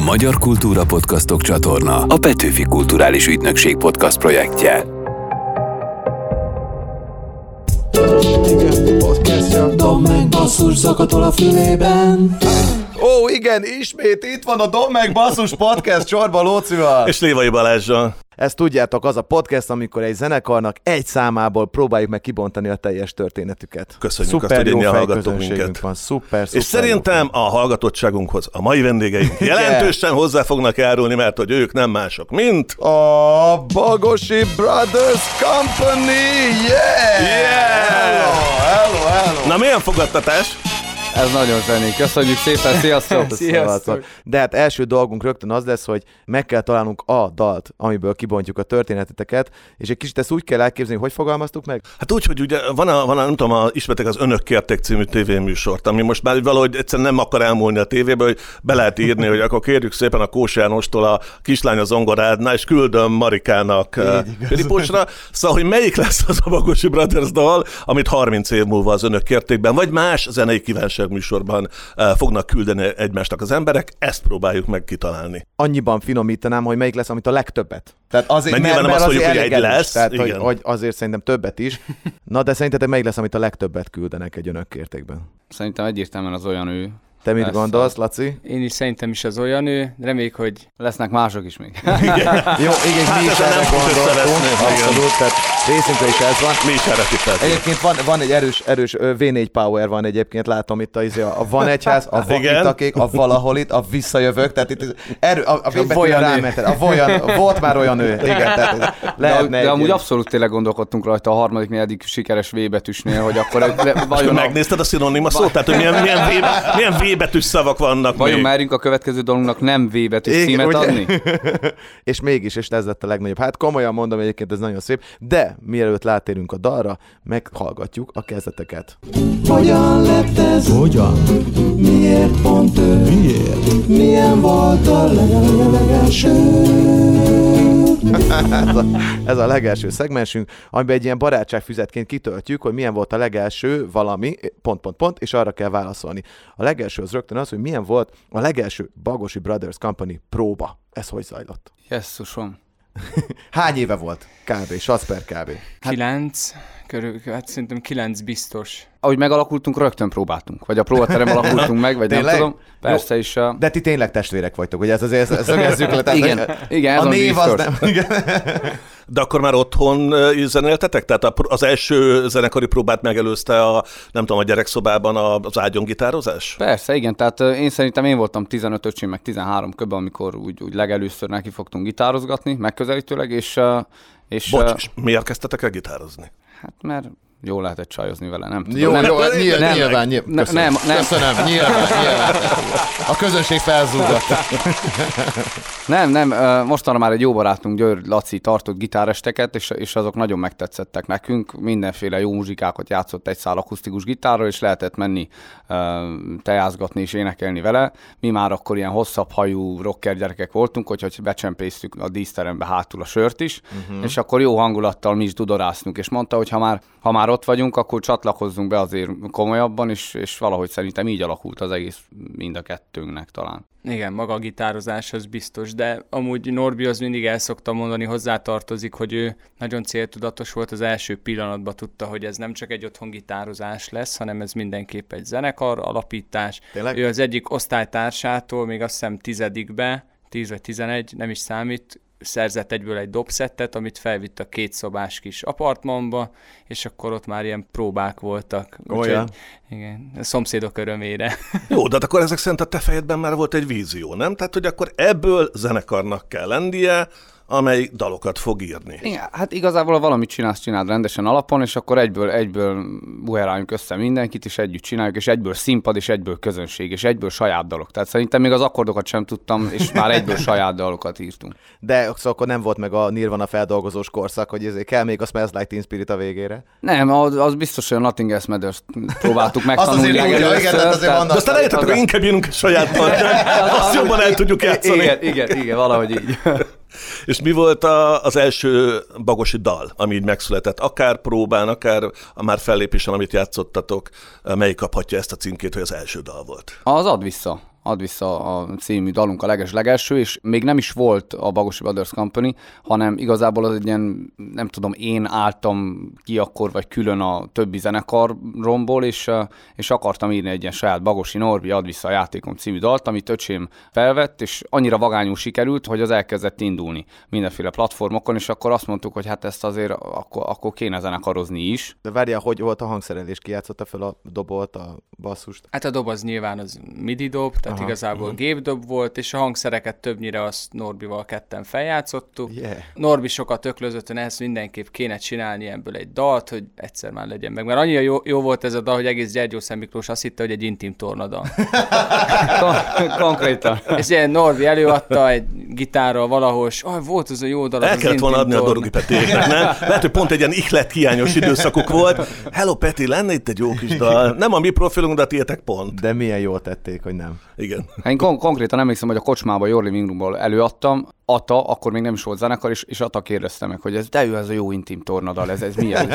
A Magyar Kultúra Podcastok csatorna a Petőfi Kulturális Ügynökség podcast projektje. Igen, podcastja. Dom meg basszus zakatol a fülében. Ó, igen, ismét itt van a Dom meg Basszus Podcast Csorba Lócival. És Lévai Balázsral. Ezt tudjátok, az a podcast, amikor egy zenekarnak egy számából próbáljuk meg kibontani a teljes történetüket. Köszönjük szuper azt, hogy hallgattok fejközönségünk minket. Van, szuper, szuper És szerintem a hallgatottságunkhoz a mai vendégeink jelentősen hozzá fognak járulni, mert hogy ők nem mások, mint... A Bagosi Brothers Company, yeah! Yeah! Hello, hello, hello! Na milyen fogadtatás? Ez nagyon zseni. Köszönjük szépen, sziasztok! Sziasztok. De hát első dolgunk rögtön az lesz, hogy meg kell találnunk a dalt, amiből kibontjuk a történeteteket, és egy kicsit ezt úgy kell elképzelni, hogy fogalmaztuk meg? Hát úgy, hogy ugye van a, van a nem tudom, a, ismertek az Önök kérték című tévéműsort, ami most már valahogy egyszerűen nem akar elmúlni a tévébe, hogy be lehet írni, hogy akkor kérjük szépen a Kós Jánostól a kislány az zongorádnál, és küldöm Marikának eh, Filiposra. Szóval, hogy melyik lesz az a Bagosi Brothers dal, amit 30 év múlva az Önök kértékben, vagy más zenei kívánság műsorban eh, fognak küldeni egymásnak az emberek, ezt próbáljuk meg kitalálni. Annyiban finomítanám, hogy melyik lesz, amit a legtöbbet. Tehát azért, Mert nyilván nem azt azért mondjuk, hogy egy lesz, Tehát, hogy, igen. hogy, azért szerintem többet is. Na, de szerintetek melyik lesz, amit a legtöbbet küldenek egy önök kértékben? Szerintem egyértelműen az olyan ő. Te mit Lesz gondolsz, Laci? Én is szerintem is az olyan ő, reméljük, hogy Lesznek mások is még. Jó, igen, Hát mi is erre gondoltunk, igen. abszolút, tehát részünkre is ez van. Mi is erre tippeltünk. Egyébként van, van egy erős, erős ö, V4 power van egyébként, látom itt a, izé, a van egyház, a van Igen. itt a kék, a valahol itt, a visszajövök, tehát itt erő, a, a, a rámented, a volyan, volt már olyan ő, igen, tehát De, lehetne de egy amúgy abszolút tényleg gondolkodtunk rajta a harmadik, negyedik sikeres V betűsnél, hogy akkor de Vajon a, megnézted a szinonima szót? Tehát, hogy milyen, milyen, v, milyen v betűs szavak vannak vajon még? merünk a következő dolunknak nem V betűs Igen, címet ugye? adni? és mégis, és ez lett a legnagyobb. Hát komolyan mondom, egyébként ez nagyon szép, de mielőtt látérünk a dalra, meghallgatjuk a kezdeteket. Hogyan lett ez? Hogyan? Miért pont ő? Miért? Milyen volt a legelső? Ez, a, ez a legelső szegmensünk, amiben egy ilyen barátságfüzetként kitöltjük, hogy milyen volt a legelső valami, pont, pont, pont, és arra kell válaszolni. A legelső az rögtön az, hogy milyen volt a legelső Bagosi Brothers Company próba. Ez hogy zajlott? Jesszusom. Hány éve volt? Kb. Sac per kb. kilenc, körül, hát szerintem kilenc biztos. Ahogy megalakultunk, rögtön próbáltunk. Vagy a próbaterem alakultunk meg, vagy nem tudom. Persze is. A... De ti tényleg testvérek vagytok, ugye ez azért ezt szögezzük le. tehát, Igen, hogy igen, ez a az név az biztos. nem. Igen. De akkor már otthon zenéltetek? Tehát az első zenekari próbát megelőzte a, nem tudom, a gyerekszobában a- az ágyon gitározás? Persze, igen, tehát én szerintem én voltam 15 öcsém, meg 13 köbben, amikor úgy, úgy legelőször neki fogtunk gitározgatni, megközelítőleg, és, és Bocs, és miért kezdtetek el gitározni? Hát mert jól lehetett csajozni vele, nem tudom. Jó, nem, jó, nem, nyilván, nem, nyilván, nyilván. ne- Köszönöm. nem, nem. Köszönöm, nyilván, nyilván. A közönség felzúgott. nem, nem, mostanra már egy jó barátunk, Győr Laci tartott gitáresteket, és, és azok nagyon megtetszettek nekünk. Mindenféle jó muzsikákat játszott egy szál akusztikus gitárral, és lehetett menni tejázgatni és énekelni vele. Mi már akkor ilyen hosszabb hajú rocker gyerekek voltunk, hogy becsempésztük a díszterembe hátul a sört is, uh-huh. és akkor jó hangulattal mi is dudoráztunk, és mondta, hogy ha már, ha már ott vagyunk, akkor csatlakozzunk be azért komolyabban, és, és valahogy szerintem így alakult az egész mind a kettőnknek talán. Igen, maga a gitározás az biztos, de amúgy Norbi az mindig el szokta mondani, hozzátartozik, hogy ő nagyon céltudatos volt, az első pillanatban tudta, hogy ez nem csak egy otthon gitározás lesz, hanem ez mindenképp egy zenekar alapítás. Tényleg? Ő az egyik osztálytársától, még azt hiszem tizedikbe, 10 vagy 11, nem is számít, szerzett egyből egy dobszettet, amit felvitt a két szobás kis apartmanba, és akkor ott már ilyen próbák voltak. Olyan. Úgyhogy, igen, a szomszédok örömére. Jó, de hát akkor ezek szerint a te fejedben már volt egy vízió, nem? Tehát, hogy akkor ebből zenekarnak kell lennie, amely dalokat fog írni. Igen, hát igazából ha valamit csinálsz, csináld rendesen alapon, és akkor egyből, egyből buheráljunk össze mindenkit, és együtt csináljuk, és egyből színpad, és egyből közönség, és egyből saját dalok. Tehát szerintem még az akkordokat sem tudtam, és már egyből saját dalokat írtunk. De szóval akkor nem volt meg a Nirvana feldolgozós korszak, hogy ezért kell még a Smells Like Teen Spirit a végére. Nem, az, az biztos, hogy a Nothing Else Matters próbáltuk Az megtanulni azért úgy, legelőször, igen, tehát azért tehát- vannak- De aztán eljöttek, akkor az- inkább írunk egy saját dalt, azt jobban el tudjuk játszani. Igen, igen, igen, valahogy így. És mi volt a, az első bagosi dal, ami így megszületett? Akár próbán, akár a már fellépésen, amit játszottatok, melyik kaphatja ezt a címkét, hogy az első dal volt? Az ad vissza. Ad vissza a című dalunk a leges-legelső, és még nem is volt a Bagosi Brothers Company, hanem igazából az egy ilyen, nem tudom, én álltam ki akkor, vagy külön a többi zenekaromból, és, és akartam írni egy ilyen saját Bagosi Norbi ad vissza a játékom című dalt, amit öcsém felvett, és annyira vagányul sikerült, hogy az elkezdett indulni mindenféle platformokon, és akkor azt mondtuk, hogy hát ezt azért akkor, akkor kéne zenekarozni is. De várja, hogy volt a hangszerelés? Ki játszotta fel a dobolt, a basszust? Hát a dob az nyilván az midi dob, tehát Aha. igazából uh-huh. gépdob volt, és a hangszereket többnyire azt Norbival ketten feljátszottuk. Yeah. Norbi sokat öklözött, hogy ezt mindenképp kéne csinálni ebből egy dalt, hogy egyszer már legyen meg. Mert annyira jó, jó volt ez a dal, hogy egész Gyergyó Miklós azt hitte, hogy egy intim tornadal. Kon- konkrétan. És ilyen Norbi előadta egy gitárral valahol, és oh, volt az a jó dal. El kellett volna adni a Dorogi Petéknek, nem? Lehet, hogy pont egy ilyen ihlet hiányos időszakuk volt. Hello Peti, lenne itt egy jó kis dal. Nem a mi profilunk, de a pont. De milyen jól tették, hogy nem. Igen. Én kon- konkrétan emlékszem, hogy a kocsmába, Your Living Roomból előadtam, Ata, akkor még nem is volt zenekar, és, és Ata kérdezte meg, hogy ez de ő ez a jó intim tornadal, ez, ez mi ez?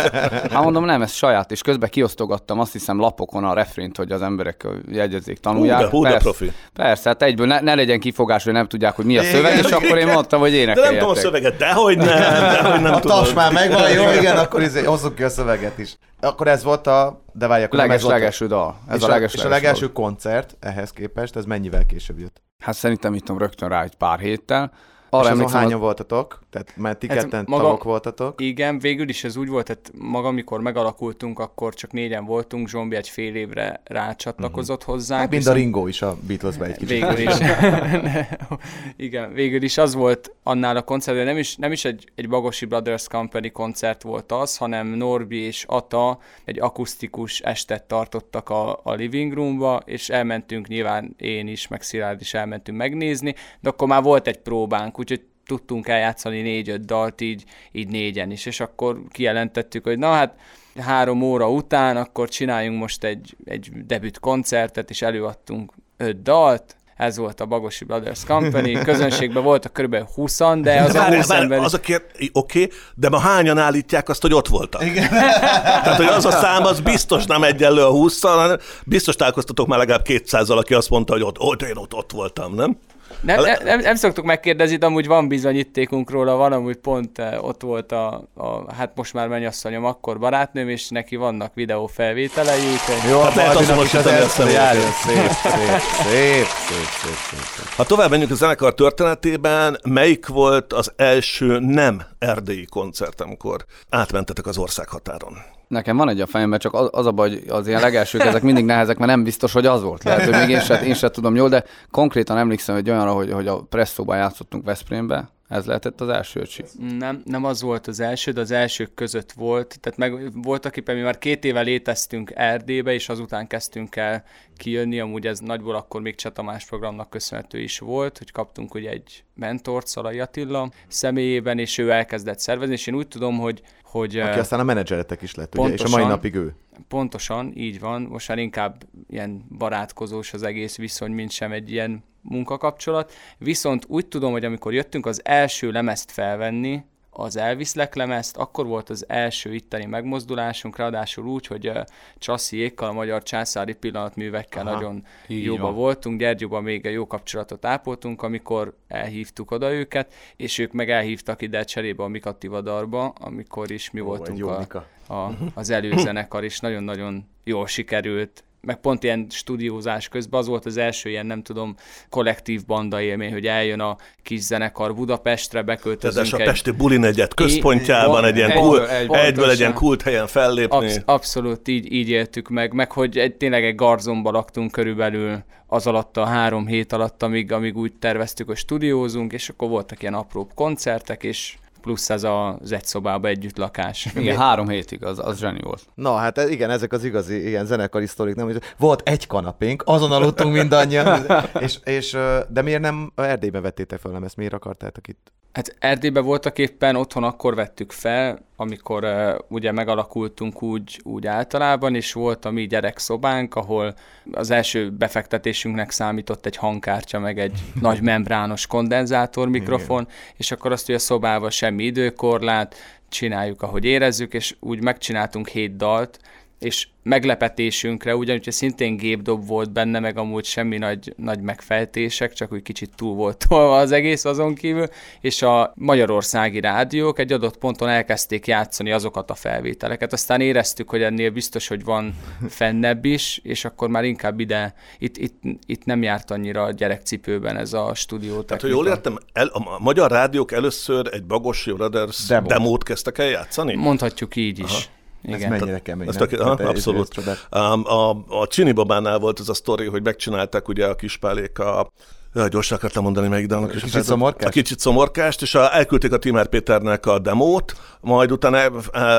Hát mondom, nem, ez saját, és közben kiosztogattam azt hiszem lapokon a refrént, hogy az emberek jegyezzék, tanulják. Hú, de, hú, de persze, profi. persze, hát egyből ne, ne, legyen kifogás, hogy nem tudják, hogy mi a szöveg, és akkor én mondtam, hogy De nem énekeljetek. tudom a szöveget, dehogy nem, dehogy nem a tudom. tas már megvan, jó, igen, akkor izé, hozzuk ki a szöveget is. Akkor ez volt a... De várj, akkor nem ez Leges, volt a- legelső dal. Ez és, a, a, leges, és a legelső koncert ehhez képest, ez mennyivel később jött? Hát szerintem itt rögtön rá egy pár héttel. Arra és azon hányan az- voltatok? Tehát mert ti ketten maga- tagok voltatok. Igen, végül is ez úgy volt, tehát maga, amikor megalakultunk, akkor csak négyen voltunk, Zsombi egy fél évre rácsatlakozott uh-huh. hozzánk. Hát mind a viszont- Ringo is a Beatlesbe egy kicsit. Végül is. Igen, végül is az volt annál a koncertben, nem is, nem is egy, egy Bagosi Brothers Company koncert volt az, hanem Norbi és Ata egy akusztikus estet tartottak a, a living roomba, és elmentünk nyilván én is, meg Szilárd is elmentünk megnézni, de akkor már volt egy próbánk, úgyhogy tudtunk eljátszani négy-öt dalt így, így négyen is, és akkor kijelentettük, hogy na hát három óra után akkor csináljunk most egy, egy debüt koncertet, és előadtunk öt dalt, ez volt a Bagosi Brothers Company, közönségben voltak kb. 20 de az a Várj, 20 várj, ember... az a kér... Oké, okay, de ma hányan állítják azt, hogy ott voltak? Igen. Tehát, hogy az a szám, az biztos nem egyenlő a 20 hanem biztos találkoztatok már legalább 200 aki azt mondta, hogy ott, ott én ott, ott voltam, nem? Nem, nem, nem, nem szoktuk megkérdezni, de amúgy van bizonyítékunk róla, van amúgy pont eh, ott volt a, a hát most már mennyasszonyom, akkor barátnőm, és neki vannak videófelvételei, úgyhogy Jó, Hát lehet azonosítani a szép, szép, szép, szép, szép, szép, szép. Ha tovább menjünk a zenekar történetében, melyik volt az első nem erdélyi koncert, amikor átmentetek az országhatáron? Nekem van egy a fejemben, csak az, az a baj, hogy az ilyen legelsők, ezek mindig nehezek, mert nem biztos, hogy az volt. Lehet, hogy még én sem, én sem tudom jól, de konkrétan emlékszem egy olyanra, hogy, hogy a Presszóban játszottunk Veszprémbe, ez lehetett az első öcsi. Nem, nem az volt az első, de az elsők között volt. Tehát meg voltak éppen, mi már két éve léteztünk Erdélybe, és azután kezdtünk el kijönni. Amúgy ez nagyból akkor még Cseh Tamás programnak köszönhető is volt, hogy kaptunk ugye egy mentort, Szalai Attila személyében, és ő elkezdett szervezni, és én úgy tudom, hogy, hogy Aki aztán a menedzseretek is lett, ugye? És a Pontosan. mai napig ő. Pontosan, így van. Most már inkább ilyen barátkozós az egész viszony, mint sem egy ilyen munkakapcsolat. Viszont úgy tudom, hogy amikor jöttünk az első lemezt felvenni, az elviszlek lemezt, akkor volt az első itteni megmozdulásunk, ráadásul úgy, hogy uh, Csassziékkal, a magyar császári pillanatművekkel Aha, nagyon jóba van. voltunk, Gyergyóban még egy jó kapcsolatot ápoltunk, amikor elhívtuk oda őket, és ők meg elhívtak ide cserébe a Mikativadarba, amikor is mi Ó, voltunk a, a, az előzenekar, és nagyon-nagyon jól sikerült meg pont ilyen stúdiózás közben az volt az első ilyen, nem tudom, kollektív banda élmény, hogy eljön a kis zenekar Budapestre, beköltözünk Tehát a egy... Pesti Buli negyed központjában Így- egy ilyen kult, egyből- egyből egy ilyen kult helyen fellépni. Absz- abszolút így, így éltük meg, meg hogy egy, tényleg egy garzomba laktunk körülbelül az alatt a három hét alatt, amíg, amíg úgy terveztük, hogy stúdiózunk, és akkor voltak ilyen apróbb koncertek, és plusz ez az egy szobába együtt lakás. Igen, három hétig, az, az zseni volt. Na, hát igen, ezek az igazi ilyen zenekari sztorik, nem? Volt egy kanapénk, azon aludtunk mindannyian, és, és, de miért nem Erdélybe vettétek fel, nem ezt miért akartátok itt? Hát Erdélyben voltak éppen, otthon akkor vettük fel, amikor uh, ugye megalakultunk úgy, úgy általában, és volt a mi gyerekszobánk, ahol az első befektetésünknek számított egy hangkártya, meg egy nagy membrános kondenzátor mikrofon, és akkor azt, hogy a szobával semmi időkorlát, csináljuk, ahogy érezzük, és úgy megcsináltunk hét dalt, és meglepetésünkre, ugyanúgy szintén gépdob volt benne, meg amúgy semmi nagy, nagy megfejtések, csak úgy kicsit túl volt tolva az egész azon kívül, és a magyarországi rádiók egy adott ponton elkezdték játszani azokat a felvételeket. Aztán éreztük, hogy ennél biztos, hogy van fennebb is, és akkor már inkább ide, itt, itt, itt nem járt annyira a gyerekcipőben ez a stúdió. Tehát, hogy jól értem, el, a magyar rádiók először egy Bagosi Brothers Demo. demót kezdtek el játszani? Mondhatjuk így is. Aha. Igen. Ez mennyire kemény. Ezt a, aha, abszolút. A, a, a Csini Babánál volt ez a sztori, hogy megcsinálták ugye a kispálék a Jaj, gyorsan akartam mondani melyik dalnak. A kicsit szomorkást? A kicsit szomorkást, és a, elküldték a Timár Péternek a demót, majd utána el,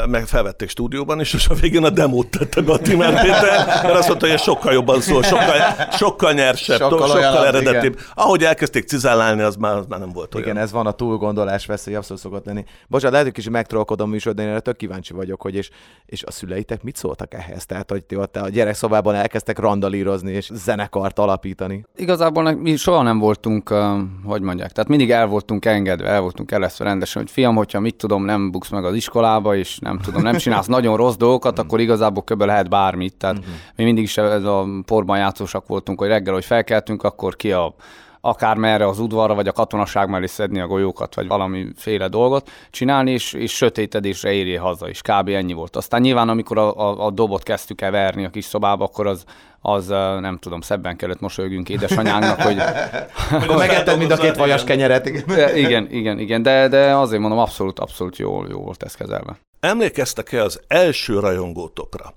meg felvették stúdióban is, és a végén a demót tette be a Timár Péter, mert azt mondta, hogy sokkal jobban szól, sokkal, sokkal nyersebb, sokkal, sokkal olyan, eredetibb. Igen. Ahogy elkezdték cizálálni, az már, az már nem volt olyan. Igen, ez van a túlgondolás veszély, abszolút szokott lenni. Bocsánat, lehet, hogy kicsit megtrollkodom műsor, de én tök kíváncsi vagyok, hogy és, és a szüleitek mit szóltak ehhez? Tehát, hogy ti ott a gyerekszobában elkezdtek randalírozni és zenekart alapítani. Igazából mi soha nem voltunk, uh, hogy mondják, tehát mindig el voltunk engedve, el voltunk eleszve rendesen, hogy fiam, hogyha mit tudom, nem buksz meg az iskolába, és nem tudom, nem csinálsz nagyon rossz dolgokat, akkor igazából kb. lehet bármit. Tehát uh-huh. mi mindig is ez a porban játszósak voltunk, hogy reggel, hogy felkeltünk, akkor ki a akár merre az udvarra, vagy a katonaság mellé szedni a golyókat, vagy valamiféle dolgot csinálni, és, és sötétedésre érjél haza is. Kb. ennyi volt. Aztán nyilván, amikor a, a, a dobot kezdtük el verni a kis szobába, akkor az, az nem tudom, szebben kellett mosolygünk édesanyánknak, hogy... Akkor megetted mind a két vajas kenyeret. igen, igen, igen, de, de azért mondom, abszolút, abszolút jól, jól volt ez kezelve. Emlékeztek-e az első rajongótokra?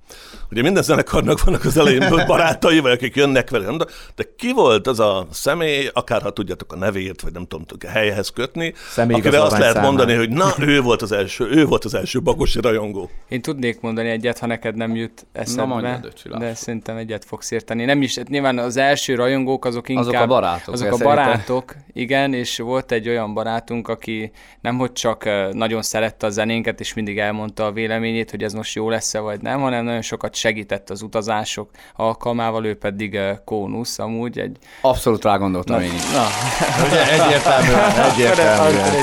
Ugye minden zenekarnak vannak az elején barátai, vagy akik jönnek vele, de ki volt az a személy, akár ha tudjátok a nevét, vagy nem tudom, a helyhez kötni, akire azt lehet számán. mondani, hogy na, ő volt az első, ő volt az első bagosi rajongó. Én tudnék mondani egyet, ha neked nem jut eszedbe, na, mondjad, de szerintem egyet fogsz érteni. Nem is, nyilván az első rajongók azok inkább... Azok a barátok. Azok a barátok, igen, és volt egy olyan barátunk, aki nem hogy csak nagyon szerette a zenénket, és mindig elmondta a véleményét, hogy ez most jó lesz-e vagy nem, hanem nagyon sokat segített az utazások alkalmával, ő pedig uh, Kónusz amúgy egy... Abszolút rá gondoltam én is. Na. Ugye egyértelműen, egyértelműen.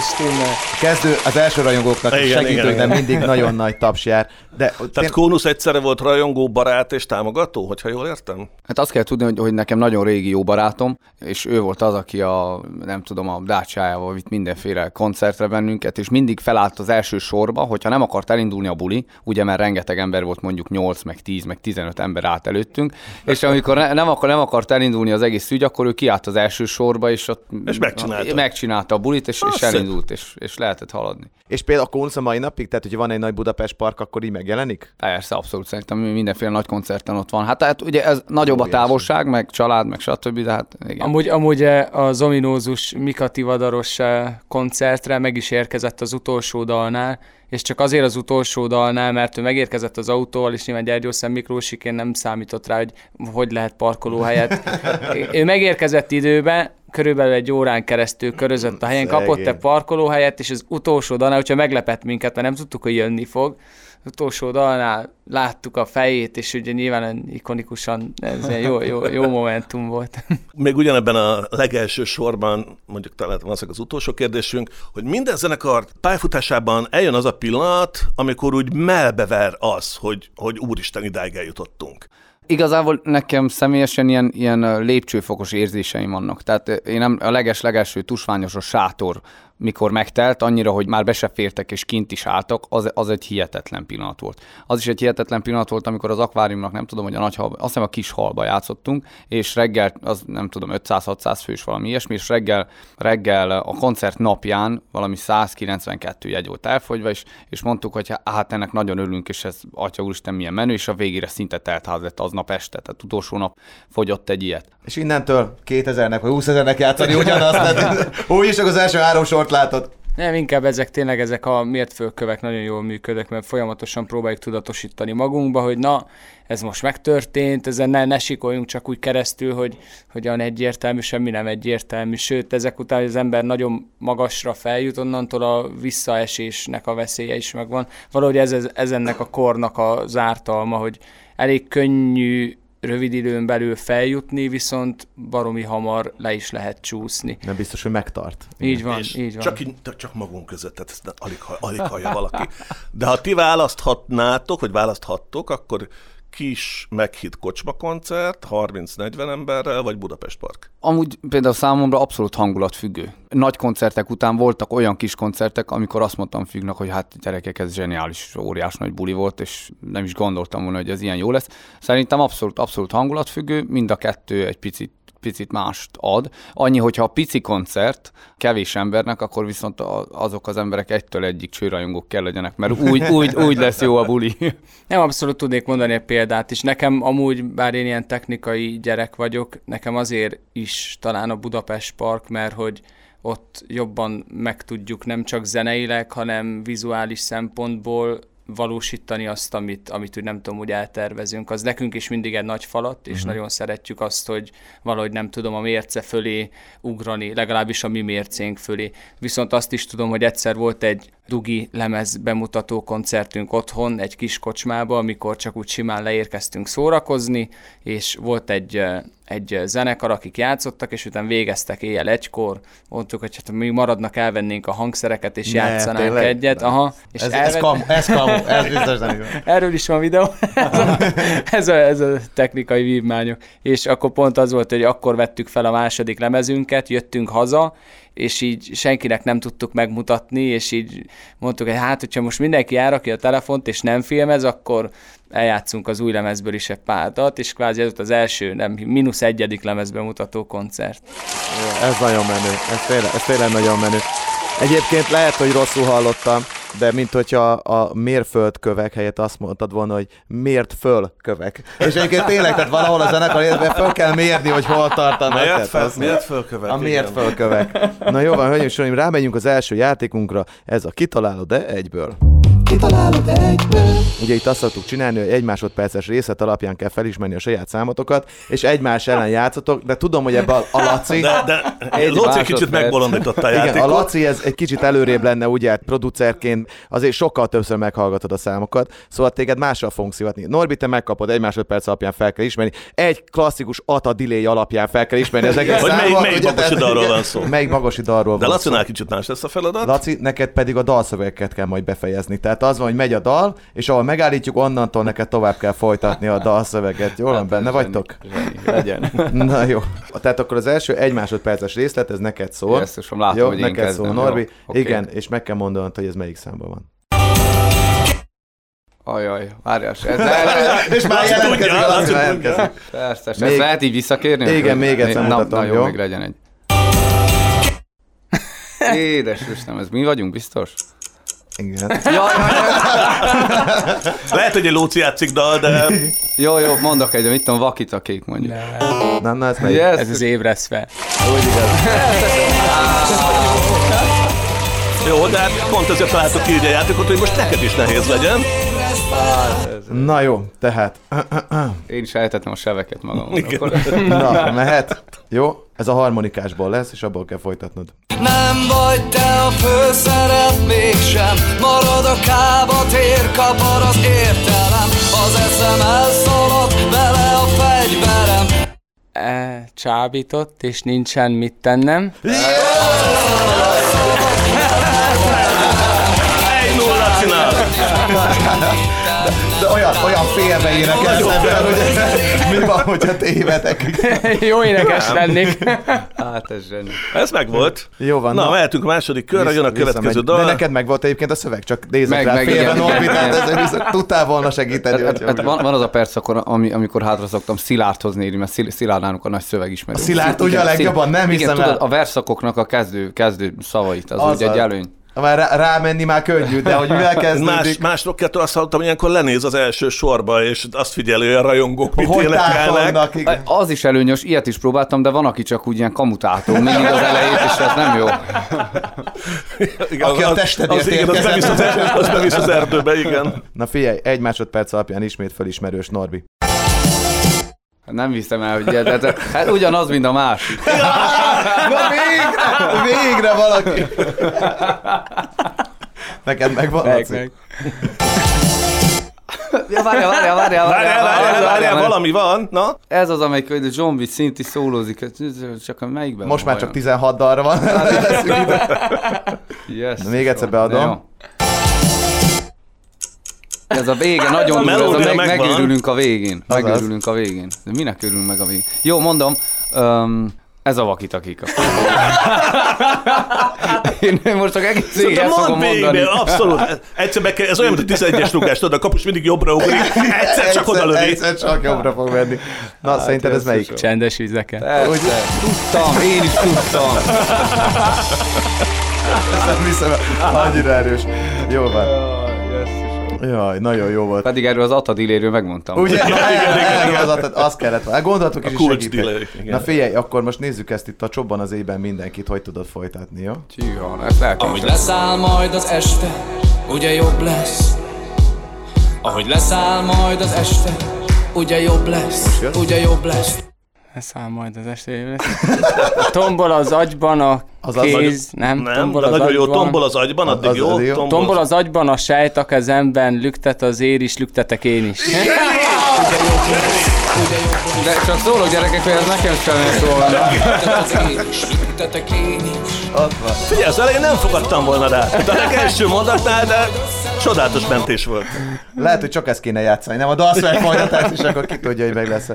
Kezdő, az első rajongóknak segítőknek mindig nagyon nagy taps jár. De, Tehát én... Kónusz egyszerre volt rajongó, barát és támogató, hogyha jól értem? Hát azt kell tudni, hogy, hogy nekem nagyon régi jó barátom, és ő volt az, aki a, nem tudom, a dácsájával vitt mindenféle koncertre bennünket, és mindig felállt az első sorba, hogyha nem akart elindulni a buli, ugye mert rengeteg ember volt, mondjuk 8, meg 10, meg 15 ember át előttünk, és amikor ne, nem, akar, nem akart elindulni az egész ügy, akkor ő kiállt az első sorba, és ott és megcsinálta, megcsinálta a bulit, és, és elindult, és, és lehetett haladni. És például a Kunsz a mai napig, tehát hogyha van egy nagy Budapest park, akkor így megjelenik? Persze, abszolút szerintem mindenféle nagy koncerten ott van. Hát tehát ugye ez nagyobb a távolság, meg család, meg stb. De hát igen. Amúgy, amúgy eh, az ominózus Mika Tivadaros eh, koncertre meg is érkezett az utolsó dalnál, és csak azért az utolsó dalnál, mert ő megérkezett az autóval, és nyilván Gyergyószem Miklósikén nem számított rá, hogy hogy lehet parkolóhelyet. ő megérkezett időben, körülbelül egy órán keresztül körözött a helyen, kapott egy parkolóhelyet, és az utolsó dalnál, hogyha meglepett minket, mert nem tudtuk, hogy jönni fog, az utolsó dalnál láttuk a fejét, és ugye nyilván ikonikusan ez egy jó, jó, jó momentum volt. Még ugyanebben a legelső sorban, mondjuk talán az az utolsó kérdésünk, hogy minden zenekar pályafutásában eljön az a pillanat, amikor úgy melbever az, hogy, hogy úristen, idáig eljutottunk. Igazából nekem személyesen ilyen, ilyen lépcsőfokos érzéseim vannak. Tehát én nem, a leges-legelső tusványos a sátor mikor megtelt, annyira, hogy már be se fértek és kint is álltak, az, az egy hihetetlen pillanat volt. Az is egy hihetetlen pillanat volt, amikor az akváriumnak nem tudom, hogy a nagy halba, azt hiszem a kis halba játszottunk, és reggel, az nem tudom, 500-600 fős valami ilyesmi, és reggel, reggel a koncert napján valami 192 jegy volt elfogyva, és, és mondtuk, hogy hát ennek nagyon örülünk, és ez atya úristen milyen menő, és a végére szinte telt ház lett aznap este, tehát utolsó nap fogyott egy ilyet. És innentől 2000-nek vagy 20 ezernek játszani ugyanazt, úgy is csak az első három sort látod. Nem, inkább ezek tényleg ezek a mértfőkövek nagyon jól működnek, mert folyamatosan próbáljuk tudatosítani magunkba, hogy na, ez most megtörtént, ezen ne, ne sikoljunk csak úgy keresztül, hogy, hogy olyan egyértelmű, semmi nem egyértelmű. Sőt, ezek után, az ember nagyon magasra feljut, onnantól a visszaesésnek a veszélye is megvan. Valahogy ez, ez, ez ennek a kornak az ártalma, hogy elég könnyű rövid időn belül feljutni, viszont baromi hamar le is lehet csúszni. Nem biztos, hogy megtart. Így van, és így van. Csak, csak magunk között, tehát ezt alig, alig hallja valaki. De ha ti választhatnátok, vagy választhattok, akkor kis meghitt kocsma koncert, 30-40 emberrel, vagy Budapest Park? Amúgy például számomra abszolút hangulatfüggő. Nagy koncertek után voltak olyan kis koncertek, amikor azt mondtam függnek, hogy hát gyerekek, ez zseniális, óriás nagy buli volt, és nem is gondoltam volna, hogy ez ilyen jó lesz. Szerintem abszolút, abszolút hangulatfüggő, mind a kettő egy picit picit mást ad. Annyi, hogyha a pici koncert kevés embernek, akkor viszont azok az emberek egytől egyik csőrajongók kell legyenek, mert úgy, úgy, úgy lesz jó a buli. Nem abszolút tudnék mondani egy példát is. Nekem amúgy, bár én ilyen technikai gyerek vagyok, nekem azért is talán a Budapest Park, mert hogy ott jobban megtudjuk nem csak zeneileg, hanem vizuális szempontból valósítani azt, amit, amit úgy nem tudom, úgy eltervezünk. Az nekünk is mindig egy nagy falat, és uh-huh. nagyon szeretjük azt, hogy valahogy nem tudom a mérce fölé ugrani, legalábbis a mi mércénk fölé. Viszont azt is tudom, hogy egyszer volt egy dugi lemez bemutató koncertünk otthon, egy kis kocsmába, amikor csak úgy simán leérkeztünk szórakozni, és volt egy egy zenekar, akik játszottak, és utána végeztek éjjel egykor, mondtuk, hogy hát mi maradnak, elvennénk a hangszereket, és ne, játszanánk tényleg? egyet. Aha, és ez, elven... ez, kamu, ez kamu, ez biztos nem Erről is van videó. ez, a, ez, a, ez a technikai vívmányok. És akkor pont az volt, hogy akkor vettük fel a második lemezünket, jöttünk haza, és így senkinek nem tudtuk megmutatni, és így mondtuk, hogy hát, hogyha most mindenki elrakja a telefont, és nem filmez, akkor eljátszunk az új lemezből is egy párat, és kvázi ez az első, nem, mínusz egyedik lemezben mutató koncert. Ez nagyon menő, ez tényleg, ez tényleg nagyon menő. Egyébként lehet, hogy rosszul hallottam, de mint hogyha a mérföldkövek helyett azt mondtad volna, hogy mért föl kövek. És egyébként tényleg, tehát valahol a zenekar életben föl kell mérni, hogy hol tartanak. Miért, fel, miért fölkövek? A miért fölkövek. Na jó van, hölgyeim és rámegyünk az első játékunkra, ez a kitalálod de egyből kitalálod egyből. Ugye itt azt szoktuk csinálni, hogy egy másodperces részlet alapján kell felismerni a saját számotokat, és egymás ellen játszotok, de tudom, hogy ebbe a, Laci... De, de egy Laci kicsit megbolondította a játékot. Igen, a Laci ez egy kicsit előrébb lenne, ugye, producerként azért sokkal többször meghallgatod a számokat, szóval téged mással fogunk szivatni. Norbi, te megkapod, egy másodperc alapján fel kell ismerni, egy klasszikus ATA delay alapján fel kell ismerni az egész hogy számot. Melyik, melyik magosi dalról van szó? Melyik magosi dalról de van. De Laci kicsit más lesz a feladat. Laci, neked pedig a dalszövegeket kell majd befejezni. Tehát az van, hogy megy a dal, és ahol megállítjuk, onnantól neked tovább kell folytatni a dalszöveget. Jól van, hát, benne vagytok? Legyen. Na jó. Tehát akkor az első egy másodperces részlet, ez neked szól. Most látom, jó, hogy neked én szól, Norbi. Jó, okay. Igen, és meg kell mondanod, hogy ez melyik számban van. Ajaj, várjás. Ez és már jelentkezik. Persze, még... ezt lehet így visszakérni? Igen, még egyszer mutatom, na, jó? Még legyen egy. Édes Istenem, ez mi vagyunk, biztos? Igen. Ja, ja, ja. Lehet, hogy egy Lóci játszik dal, de... Jó, jó, mondok egy, mit tudom, vakit a kék mondjuk. Na, na, ez, yes. ez az ébresz fel. Úgy igaz. Jó, de hát pont ezért találtuk így a játékot, hogy most neked is nehéz legyen. Na jó, tehát. Én is eltettem a seveket magam. Na, mehet? Jó, ez a harmonikásból lesz, és abból kell folytatnod. Nem vagy te a főszerep mégsem, marad a kába tér, kapar az értelem, az eszem elszaladt, vele a fegyverem. E, csábított, és nincsen mit tennem. Egy olyan, olyan félbe énekelsz ebben, hogy mi van, hogyha tévedek. Jó énekes lennék. Hát ez zseni. Ez meg volt. Jó van. Na, na. mehetünk a második körre, jön a következő dal. De neked meg volt egyébként a szöveg, csak nézzük meg, rá meg, félbe, Norbi, tehát ez, tudtál volna segíteni. Hát, hát, van, van, az a perc, akkor, ami, amikor hátra szoktam Szilárdhoz nézni, mert Szilárdnának a nagy szövegismerő. A Szilárd ugye a legjobban, nem hiszem tudod, a verszakoknak a kezdő, kezdő szavait, az, az ugye egy előny már rá, rámenni már könnyű, de hogy mivel kezdődik... Más, más rockettől azt hallottam, hogy ilyenkor lenéz az első sorba, és azt figyeli, hogy a rajongók mit hogy énekelnek. Az is előnyös, ilyet is próbáltam, de van, aki csak úgy ilyen kamutától mindig az elejét, és ez nem jó. igen, aki a testedért az, igen, az, bevisz az, az bevisz az erdőbe, igen. Na figyelj, egy másodperc alapján ismét felismerős Norbi. Nem viszem el, hogy de, de, hát ugyanaz, mint a másik. Na végre, végre valaki. Neked megvan, meg, meg. Ja, várjál, várjál, várjál, várjál, várjál, várjál, valami van, na? Ez az, amelyik hogy zombi szinti szólózik, csak a melyikben Most már csak 16 dalra van. yes, Na, még egyszer beadom. Ez a vége nagyon A durva, ez a meg, megőrülünk a végén. Megőrülünk a végén. De minek örülünk meg a végén? Jó, mondom, um, ez a vakitakika. Én most csak egész végig ezt fogom végig, mondani. abszolút. Egyszer meg kell, ez olyan, mint a 11-es rugás, tudod, a kapus mindig jobbra ugrik, egyszer csak oda lövi. Egyszer csak jobbra fog menni. Na, szerinted ez melyik? Csendes vizeken. Persze, tudtam, én is tudtam. Nem hiszem, annyira erős. Jó van. Jaj, nagyon jó volt. Pedig erről az Atadiléről megmondtam. Ugye? Na, igen, igen, az, az, az kellett volna. Gondoltuk is, igen. Na figyelj, akkor most nézzük ezt itt a csobban az ében mindenkit, hogy tudod folytatni, jó? Csíha, ezt kell Ahogy leszáll majd az este, ugye jobb lesz Ahogy leszáll majd az este, ugye jobb lesz? Ugye jobb lesz Leszáll majd az estélyre. Tombol az agyban a Az az kéz, nem, Nem, tombol de az nagyon jó, agyban. tombol az agyban, addig Az- jó. az jó. Tombol az agyban a sejt a kezemben, lüktet az ér is, lüktetek én is. De csak szólok gyerekek, hogy ez nekem sem szólna. Az Figyelj, az elején nem fogadtam volna rá. De a legelső mondatnál, de csodálatos mentés volt. Lehet, hogy csak ezt kéne játszani, nem a dalszöveg folytatást, és akkor ki tudja, hogy meg lesz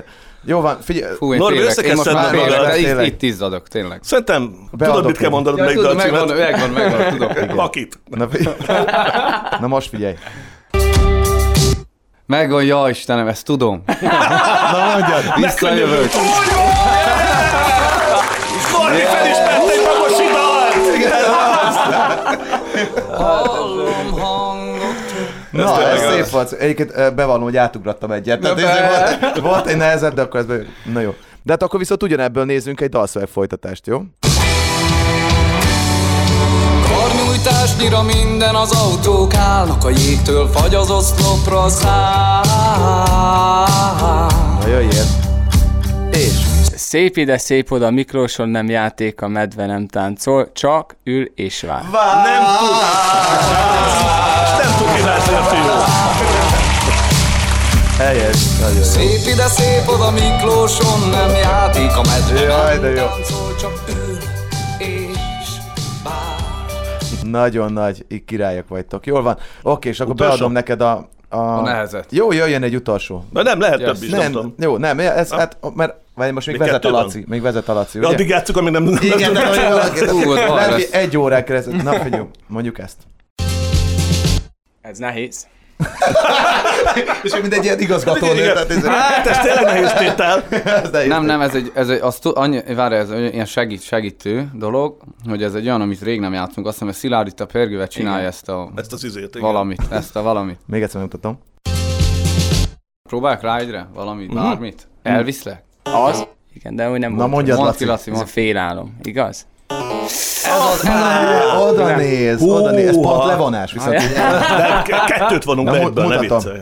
Jó van, figyelj, Fú, én Norbi, félek, össze én most már félek, itt, Tényleg. itt izzadok, tényleg. Szerintem Beadok tudod, mit kell mondanod, Ja, tudom, megvan, megvan, megvan, tudok. Vakit. na, figyelj. na most figyelj. Megvan, ja Istenem, ezt tudom. Na mondjad. Visszajövök. Norbi felismert egy magosi dalt! Hallom hangot Na, ez szép volt. Egyébként bevallom, hogy átugrottam egyet. Tehát be- volt, volt egy nehezebb, de akkor ez be... Na jó. De hát akkor viszont ugyanebből nézzünk egy dalszöveg folytatást, jó? Karnyújtásnyira minden az autók állnak A jégtől fagy az oszlopra száll Na jöjjél. És? Szép ide, szép oda, Miklóson nem játék, a medve nem táncol, csak ül és vár. Nem tud. Nem tud kirázni a fiú. Helyes. Nagyon jó. Szép ide, szép oda, Miklóson nem játék A medve Jaj, de nem jó. táncol, csak ül és vár Nagyon nagy így királyok vagytok. Jól van. Oké, és akkor Utolsó? beadom neked a... A, A nehezet. Jó, jöjjön egy utolsó. De nem, lehet Yes. több is, nem Nem, tudom. jó, nem, ez, hát, mert vagy most még, Még vezet a? Laci. Még vezet a Laci, ugye? addig játszuk, amíg nem... nem Igen, de nem- nagyon jó. Ú, ott van Lehet, hogy lesz. egy órán keresztül. Na, figyelj, mondjuk ezt. Ez nehéz. És mint egy ilyen igazgató nő, tehát ez, Hát, ez tényleg nehéz tétel. ez nehéz. Nem, nem, ez egy, ez egy az, annyi, várj, ez egy ilyen segít, segítő dolog, hogy ez egy olyan, amit rég nem játszunk. Azt hiszem, hogy Szilárd itt a Pergővel csinálja Igen. ezt a Ezt az izét, igen. valamit, ezt a valamit. Még egyszer megmutatom. Próbálják rá egyre? Valamit, bármit? Elviszlek? Az? Igen, de hogy nem Na mondtam. mondjad, Laci. ki, Laci, Ez a félálom, igaz? Á, Oda néz, oda néz. Ez Húha. pont levonás, viszont Ah, De ke- kettőt vonunk Na, le egyből, ne viccelj.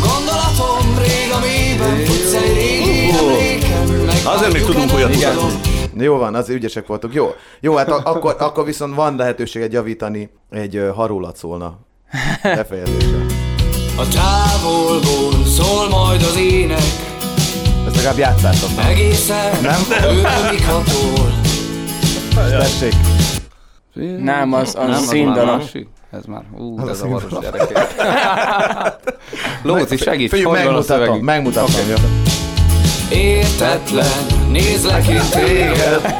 Gondolatom rég a mélyben futsz egy régi emléken meg Azért még tudunk olyat mutatni. Jó van, az ügyesek voltok. Jó, jó hát a- akkor, akkor viszont van lehetőséget javítani egy harulat szólna befejezésre. A távolból szól majd az ének legalább játszátok, nem? Egészen Nem? őrömig hatol Tessék. Nem, az- az nem, másik. Ez már, ú, Az de a színdalom. gyerekek. Lóci, segíts, Figyelj, hogy van a megmutatom, megmutatom, jó. Értetlen, nézlek én téged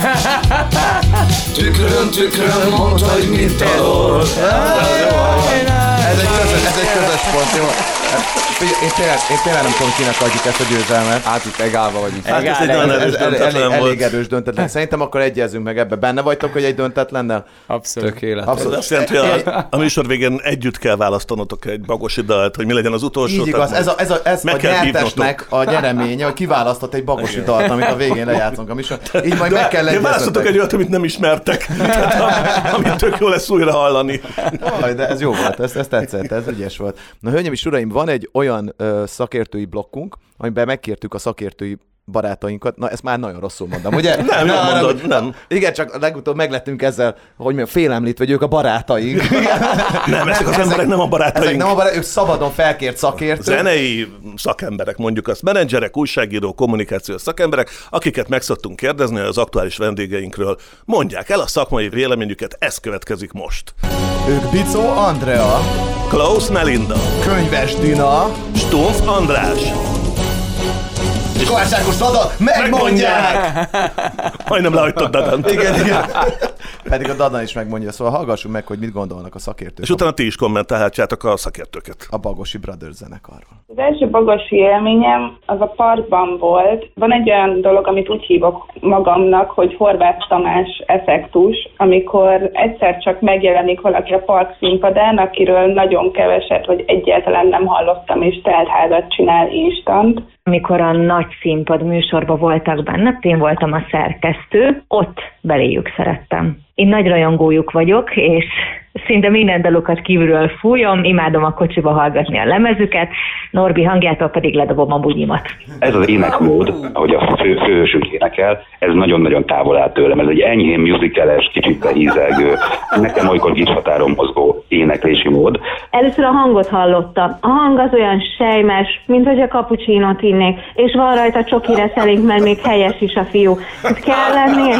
Tükrön, tükrön, mondd, hogy mit talol Ez egy közös, ez egy közös pont, jó. Én tényleg, én tényleg nem tudom, kinek adjuk ezt a győzelmet. Hát itt egálva vagyunk. Hát ez egy Ez, erős döntetlen elég, elég erős döntetlen. Szerintem akkor egyezünk meg ebbe. Benne vagytok, hogy egy döntetlennel? Abszolút. Tökéletes. Abszolút. Ez azt jelenti, hogy a, a műsor végén együtt kell választanotok egy bagosi dalt, hogy mi legyen az utolsó. Így igaz, ez a, ez a, ez meg a kell nyertesnek a nyereménye, hogy kiválasztott egy bagosi dalt, amit a végén lejátszunk a műsor. Így majd meg kell De választotok egy olyat, amit nem ismertek, tehát, amit tök jó lesz újra hallani. Aj, de ez jó volt, ez, ez tetszett, ez ügyes volt. Na, hölgyeim és uraim, van egy olyan ö, szakértői blokkunk, amiben megkértük a szakértői barátainkat. Na, ezt már nagyon rosszul mondom, ugye? Nem, nem hanem- mondod, nem. Igen, csak legutóbb meglettünk ezzel, hogy mondjam, félemlítve, hogy ők a barátaink. Nem, ezek az emberek nem a barátaink. Ezek nem a barátaink, ők szabadon felkért szakértők. zenei szakemberek, mondjuk azt, menedzserek, újságíró, kommunikációs szakemberek, akiket meg szoktunk kérdezni az aktuális vendégeinkről. Mondják el a szakmai véleményüket, ez következik most. Ők Bicó Andrea, Klaus Melinda, Könyves Dina, Stumpf András, Kovács Ákos Dada, megmondják! majdnem lehagytad Dadant. Igen, igen. Pedig a Dada is megmondja, szóval hallgassuk meg, hogy mit gondolnak a szakértők És utána ti is kommentálhatjátok a szakértőket. a Bagosi Brothers zenekarról. Az első bagosi élményem az a parkban volt. Van egy olyan dolog, amit úgy hívok magamnak, hogy Horváth Tamás effektus, amikor egyszer csak megjelenik valaki a park színpadán, akiről nagyon keveset, vagy egyáltalán nem hallottam, és teltházat csinál instant. amikor a nagy színpad műsorban voltak benne, én voltam a szerkesztő, ott beléjük szerettem. Én nagy rajongójuk vagyok, és szinte minden dalukat kívülről fújom, imádom a kocsiba hallgatni a lemezüket, Norbi hangjától pedig ledobom a bunyimat. Ez az énekmód, ahogy a fő, főhősünk énekel, ez nagyon-nagyon távol áll tőlem. Ez egy enyhén musicales, kicsit behízelgő, nekem olykor kis határon mozgó éneklési mód. Először a hangot hallottam. A hang az olyan sejmes, mint hogy a kapucsinót innék, és van rajta csoki reszelénk, mert még helyes is a fiú. Ez kell lenni?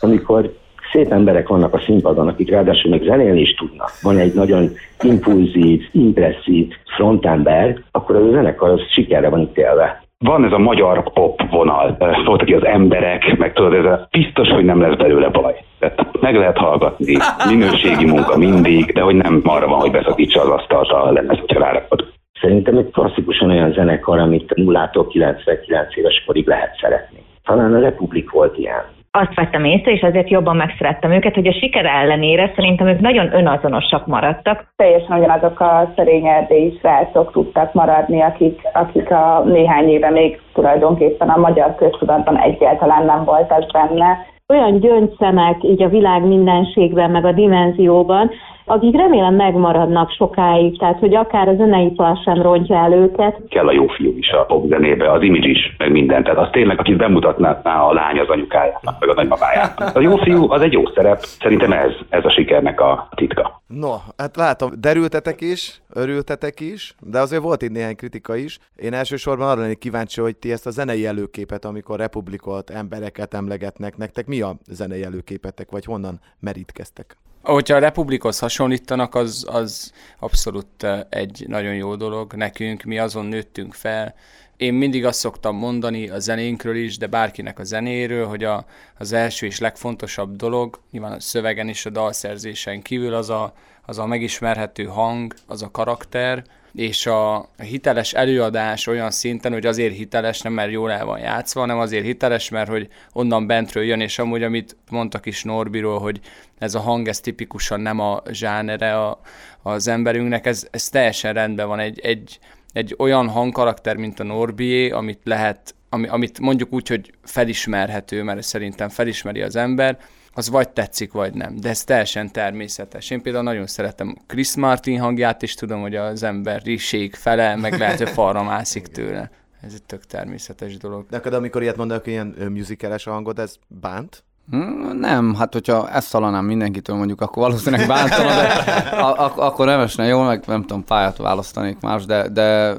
amikor szép emberek vannak a színpadon, akik ráadásul még zenélni is tudnak. Van egy nagyon impulzív, impresszív frontember, akkor az a zenekar az sikerre van ítélve. Van ez a magyar pop vonal, volt aki az emberek, meg tudod, ez a biztos, hogy nem lesz belőle baj. Tehát meg lehet hallgatni, minőségi munka mindig, de hogy nem arra van, hogy beszakítsa az asztalt a lemez, hogyha rárakod. Szerintem egy klasszikusan olyan zenekar, amit 0-tól 99 éves korig lehet szeretni. Talán a Republik volt ilyen. Azt vettem észre, és azért jobban megszerettem őket, hogy a siker ellenére szerintem ők nagyon önazonosak maradtak. Teljesen ugyanazok a szerény erdélyi srácok tudtak maradni, akik, akik a néhány éve még tulajdonképpen a magyar köztudatban egyáltalán nem voltak benne. olyan gyöngyszemek így a világ mindenségben, meg a dimenzióban, akik remélem megmaradnak sokáig, tehát hogy akár a zeneipar sem rontja el őket. Kell a jó fiú is a popzenébe, az image is, meg minden. Tehát az tényleg, akit bemutatná a lány az anyukájának, meg a nagymamájának. A jó fiú az egy jó szerep, szerintem ez, ez a sikernek a titka. No, hát látom, derültetek is, örültetek is, de azért volt itt néhány kritika is. Én elsősorban arra lennék kíváncsi, hogy ti ezt a zenei előképet, amikor republikolt embereket emlegetnek, nektek mi a zenei előképetek, vagy honnan merítkeztek? Hogyha a Republikhoz hasonlítanak, az, az abszolút eh, egy nagyon jó dolog nekünk, mi azon nőttünk fel. Én mindig azt szoktam mondani a zenénkről is, de bárkinek a zenéről, hogy a, az első és legfontosabb dolog, nyilván a szövegen és a dalszerzésen kívül az a, az a megismerhető hang, az a karakter, és a hiteles előadás olyan szinten, hogy azért hiteles, nem mert jól el van játszva, hanem azért hiteles, mert hogy onnan bentről jön, és amúgy, amit mondtak is Norbiról, hogy ez a hang, ez tipikusan nem a zsánere a, az emberünknek, ez, ez teljesen rendben van. Egy, egy, egy olyan hangkarakter, mint a Norbié, amit lehet, ami, amit mondjuk úgy, hogy felismerhető, mert szerintem felismeri az ember, az vagy tetszik, vagy nem. De ez teljesen természetes. Én például nagyon szeretem Chris Martin hangját, és tudom, hogy az emberiség fele, meg lehet, hogy falra mászik tőle. Ez egy tök természetes dolog. Neked, amikor ilyet mondanak, hogy ilyen musicales a hangod, ez bánt? Hmm, Nem, hát hogyha ezt hallanám mindenkitől mondjuk, akkor valószínűleg bántana, de a- ak- akkor nem esne jól, meg nem tudom, pályát választanék más, de, de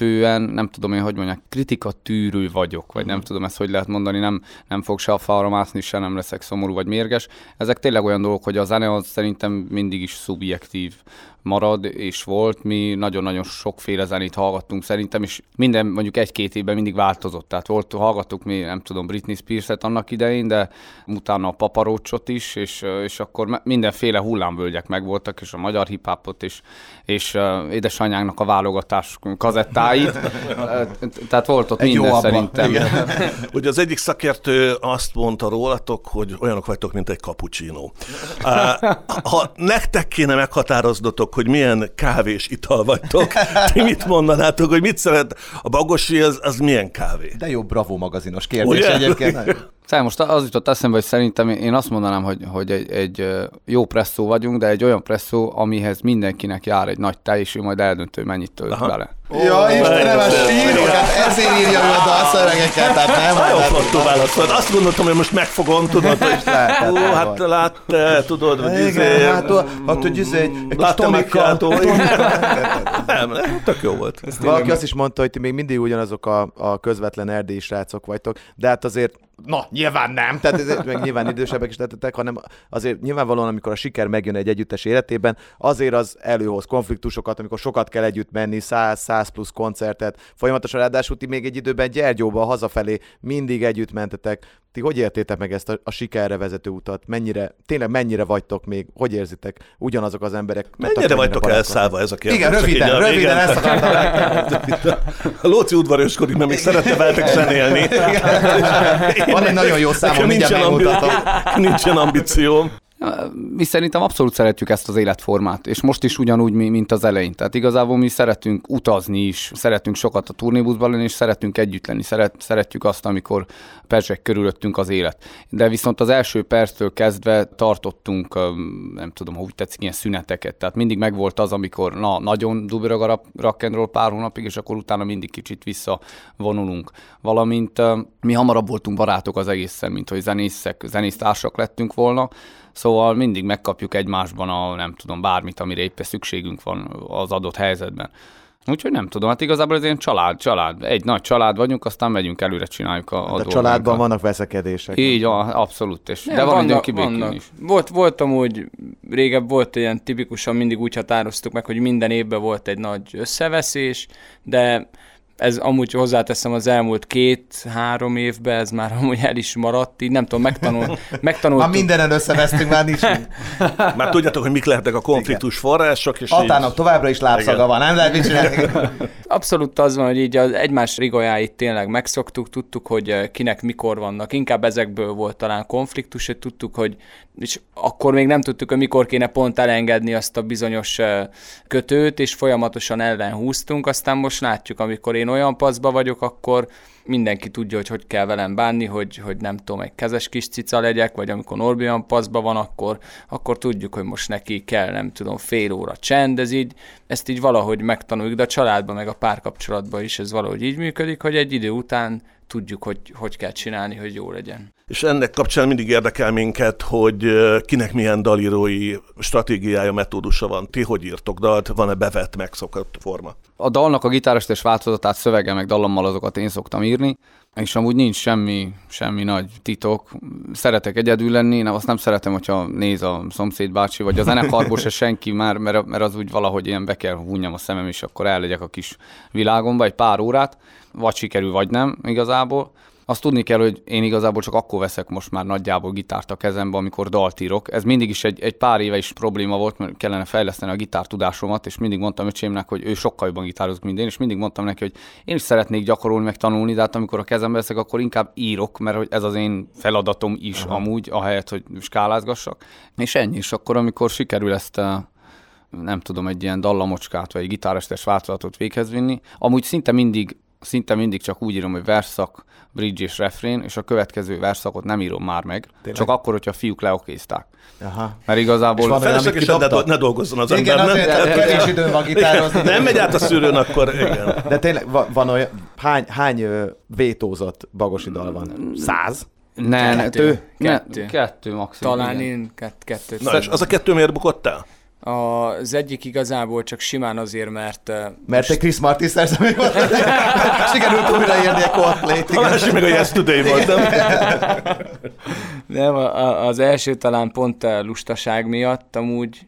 alapvetően, nem tudom én, hogy mondják, kritika tűrő vagyok, vagy nem tudom ezt, hogy lehet mondani, nem, nem fog se a falra mászni, se nem leszek szomorú vagy mérges. Ezek tényleg olyan dolgok, hogy a zene az szerintem mindig is szubjektív marad, és volt. Mi nagyon-nagyon sokféle zenét hallgattunk szerintem, és minden mondjuk egy-két évben mindig változott. Tehát volt, hallgattuk mi, nem tudom, Britney Spears-et annak idején, de utána a paparócsot is, és, és akkor mindenféle hullámvölgyek megvoltak, és a magyar is, és uh, édesanyánknak a válogatás kazettáit. Tehát volt ott Egy minden abba. szerintem. Igen. Ugye az egyik szakértő azt mondta rólatok, hogy olyanok vagytok, mint egy cappuccino. Ha nektek kéne meghatároznotok, hogy milyen kávés ital vagytok, ti mit mondanátok, hogy mit szeret a bagosi, az, az milyen kávé? De jó, bravo magazinos kérdés Ugye? egyébként. nagyon. Szóval most az jutott eszembe, hogy szerintem én azt mondanám, hogy, hogy egy, egy jó presszó vagyunk, de egy olyan presszó, amihez mindenkinek jár egy nagy tej, és ő majd eldöntő, hogy mennyit tölt bele. Ja, Istenem, a sírokat, ezért írja ő a dalszövegeket, tehát nem. Nagyon flottó válaszolt. Azt gondoltam, hogy most megfogom, tudod, hogy Ó, hát volt. látta, tudod, hogy izé... Hát, hát, hogy izé, egy kis Nem, nem, tök jó volt. Valaki azt is mondta, hogy ti még mindig ugyanazok a, a közvetlen erdélyi srácok vagytok, de hát azért, na, nyilván nem, tehát ez, meg nyilván idősebbek is lettetek, hanem azért nyilvánvalóan, amikor a siker megjön egy együttes életében, azért az előhoz konfliktusokat, amikor sokat kell együtt menni, 100-100 plusz koncertet, folyamatosan ráadásul ti még egy időben Gyergyóba hazafelé mindig együtt mentetek. Ti hogy értétek meg ezt a, a sikerre vezető utat? Mennyire, tényleg mennyire vagytok még? Hogy érzitek? Ugyanazok az emberek? Mennyire vagytok elszállva ez a kérdés? Igen, röviden, röviden igen. ezt akartam. A Lóci udvaroskodik, mert még szeretne veletek zenélni. Van egy nagyon jó számom, mindjárt megmutatom. nincsen ambícióm. Mi szerintem abszolút szeretjük ezt az életformát, és most is ugyanúgy, mi- mint az elején. Tehát igazából mi szeretünk utazni is, szeretünk sokat a turnébuszban lenni, és szeretünk együtt lenni. Szeret, szeretjük azt, amikor perzsek körülöttünk az élet. De viszont az első perctől kezdve tartottunk, nem tudom, hogy tetszik, ilyen szüneteket. Tehát mindig megvolt az, amikor na, nagyon dubrog a rap- rock and roll pár hónapig, és akkor utána mindig kicsit visszavonulunk. Valamint mi hamarabb voltunk barátok az egészen, mint hogy zenészek, zenésztársak lettünk volna. Szóval mindig megkapjuk egymásban a, nem tudom, bármit, amire éppen szükségünk van az adott helyzetben. Úgyhogy nem tudom, hát igazából ez ilyen család, család. Egy nagy család vagyunk, aztán megyünk előre, csináljuk a, a, De a dolgunkat. családban vannak veszekedések. Így van, abszolút. És, Nem, de van vannak- kibékülni vannak. is. Volt, volt amúgy, régebb volt ilyen tipikusan mindig úgy határoztuk meg, hogy minden évben volt egy nagy összeveszés, de ez amúgy hozzáteszem az elmúlt két-három évben, ez már amúgy el is maradt, így nem tudom, megtanul, megtanultuk. Már mindenen összevesztünk, már nincs. Már tudjátok, hogy mik lehetnek a konfliktus források, és Hatának így... továbbra is lábszaga Igen. van, nem lehet mit csinálni. Abszolút az van, hogy így az egymás rigolyáit tényleg megszoktuk, tudtuk, hogy eh, kinek mikor vannak. Inkább ezekből volt talán konfliktus, hogy tudtuk, hogy és akkor még nem tudtuk, hogy mikor kéne pont elengedni azt a bizonyos eh, kötőt, és folyamatosan ellen húztunk, aztán most látjuk, amikor én olyan paszba vagyok, akkor mindenki tudja, hogy hogy kell velem bánni, hogy, hogy nem tudom, egy kezes kis cica legyek, vagy amikor Norbi olyan paszba van, akkor, akkor tudjuk, hogy most neki kell, nem tudom, fél óra csend, ez így, ezt így valahogy megtanuljuk, de a családban, meg a párkapcsolatban is ez valahogy így működik, hogy egy idő után tudjuk, hogy hogy kell csinálni, hogy jó legyen. És ennek kapcsán mindig érdekel minket, hogy kinek milyen dalírói stratégiája, metódusa van. Ti hogy írtok dalt? Van-e bevett, megszokott forma? A dalnak a gitárostés változatát szövege meg dallammal azokat én szoktam írni, és amúgy nincs semmi, semmi nagy titok. Szeretek egyedül lenni, én azt nem szeretem, hogyha néz a szomszéd bácsi, vagy a zenekarból se senki már, mert, mert az úgy valahogy ilyen be kell húnyjam a szemem, és akkor ellegyek a kis világomba egy pár órát, vagy sikerül, vagy nem igazából. Azt tudni kell, hogy én igazából csak akkor veszek most már nagyjából gitárt a kezembe, amikor dalt írok. Ez mindig is egy, egy pár éve is probléma volt, mert kellene fejleszteni a gitártudásomat, és mindig mondtam öcsémnek, hogy ő sokkal jobban gitározik, mint én, és mindig mondtam neki, hogy én is szeretnék gyakorolni, meg tanulni, de hát amikor a kezembe veszek, akkor inkább írok, mert hogy ez az én feladatom is Aha. amúgy, ahelyett, hogy skálázgassak. És ennyi, és akkor amikor sikerül ezt eh, nem tudom, egy ilyen dallamocskát, vagy egy gitárostes változatot véghez vinni. Amúgy szinte mindig, szinte mindig csak úgy írom, hogy verszak, bridge és refrén, és a következő verszakot nem írom már meg, Tényleg? csak akkor, hogyha a fiúk leokézták. Aha. Mert igazából... És van Feleslegesen ne, ne dolgozzon az Igen, ember, azért nem? kevés időn van gitározni. Nem megy át a szűrőn, akkor igen. De tényleg van, van olyan, hány, hány vétózott bagosi dal van? Száz? Ne, Kettő. tő, ne, Kettő. kettő maximum. Talán igen. én kett, kettőt. Na, és az a kettő miért bukott el? Az egyik igazából csak simán azért, mert Mert egy Chris Martin szerzem, volt. Sikerült újraírni a Coldplay-t. A másik meg a Yesterday volt, nem? Nem, a- a- az első talán pont a lustaság miatt, amúgy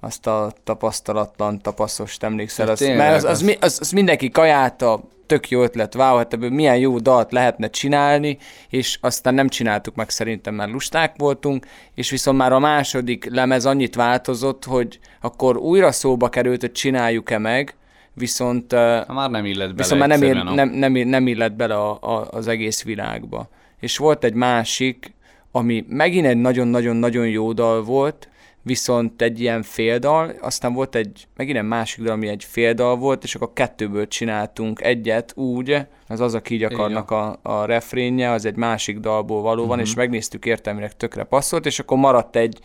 azt a tapasztalatlan tapaszost emlékszel, Ja, az, mert az, az, az- az, az mindenki kajálta, tök jó ötlet, wow, hát ebből milyen jó dalt lehetne csinálni, és aztán nem csináltuk meg szerintem, mert lusták voltunk, és viszont már a második lemez annyit változott, hogy akkor újra szóba került, hogy csináljuk-e meg, viszont Ha már nem illet bele Viszont már nem, ér, nem, nem, nem illet bele a, a, az egész világba. És volt egy másik, ami megint egy nagyon-nagyon-nagyon jó dal volt, viszont egy ilyen féldal, aztán volt egy, megint egy másik dal, ami egy féldal volt, és akkor kettőből csináltunk egyet úgy, az az, aki így akarnak a, a refrénje, az egy másik dalból való van, uh-huh. és megnéztük értelmileg tökre passzolt, és akkor maradt egy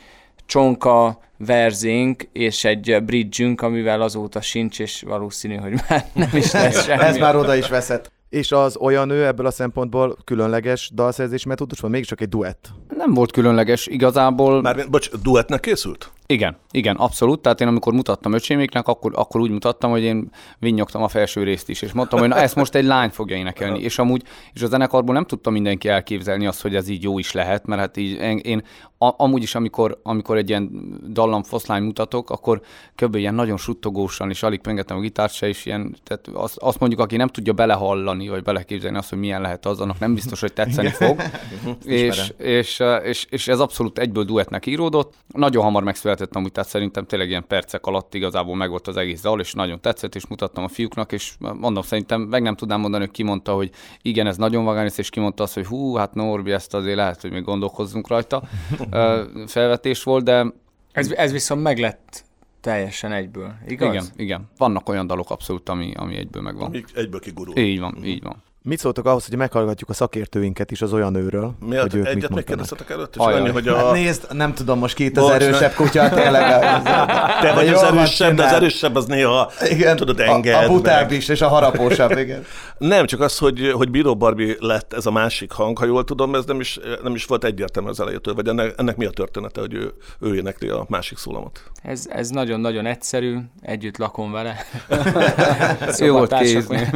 csonka verzénk és egy bridge amivel azóta sincs, és valószínű, hogy már nem is lesz semmi. Ez már oda is veszett. És az olyan ő ebből a szempontból különleges dalszerzés metódus, vagy mégiscsak egy duett? Nem volt különleges, igazából... Már, bocs, duettnek készült? Igen, igen, abszolút. Tehát én amikor mutattam öcséméknek, akkor, akkor úgy mutattam, hogy én vinnyogtam a felső részt is, és mondtam, hogy na ezt most egy lány fogja énekelni. és amúgy, és a zenekarból nem tudta mindenki elképzelni azt, hogy ez így jó is lehet, mert hát így én, én a, amúgy is, amikor, amikor egy ilyen dallam foszlány mutatok, akkor kb. ilyen nagyon suttogósan, és alig pengetem a gitárt se, és ilyen, tehát azt, azt, mondjuk, aki nem tudja belehallani, vagy beleképzelni azt, hogy milyen lehet az, annak nem biztos, hogy tetszeni fog. és, és, és, és, ez abszolút egyből duettnek íródott. Nagyon hamar megszületett született amúgy, tehát szerintem tényleg ilyen percek alatt igazából megvolt az egész dal, és nagyon tetszett, és mutattam a fiúknak, és mondom, szerintem meg nem tudnám mondani, hogy ki mondta, hogy igen, ez nagyon vagánis, és ki mondta azt, hogy hú, hát Norbi, ezt azért lehet, hogy még gondolkozzunk rajta. Felvetés volt, de... Ez, ez viszont meglett teljesen egyből, igaz? Igen, igen. Vannak olyan dalok abszolút, ami, ami egyből megvan. Ami egyből kigurul. Így van, így van. Mit szóltok ahhoz, hogy meghallgatjuk a szakértőinket is az olyan őről? Miért? Hogy ők egyet megkérdeztetek előtt, és annyi, hogy a... Hát nézd, nem tudom, most két az erősebb kutya, tényleg. Te vagy az erősebb, de az erősebb az néha, igen, tudod, enged. A, a butább is, és a harapósabb, igen. nem, csak az, hogy, hogy Bíró Barbie lett ez a másik hang, ha jól tudom, ez nem is, nem is volt egyértelmű az elejétől, vagy ennek, ennek mi a története, hogy ő, ő énekli a másik szólamot? Ez, ez nagyon-nagyon egyszerű, együtt lakom vele. Jó volt kézni.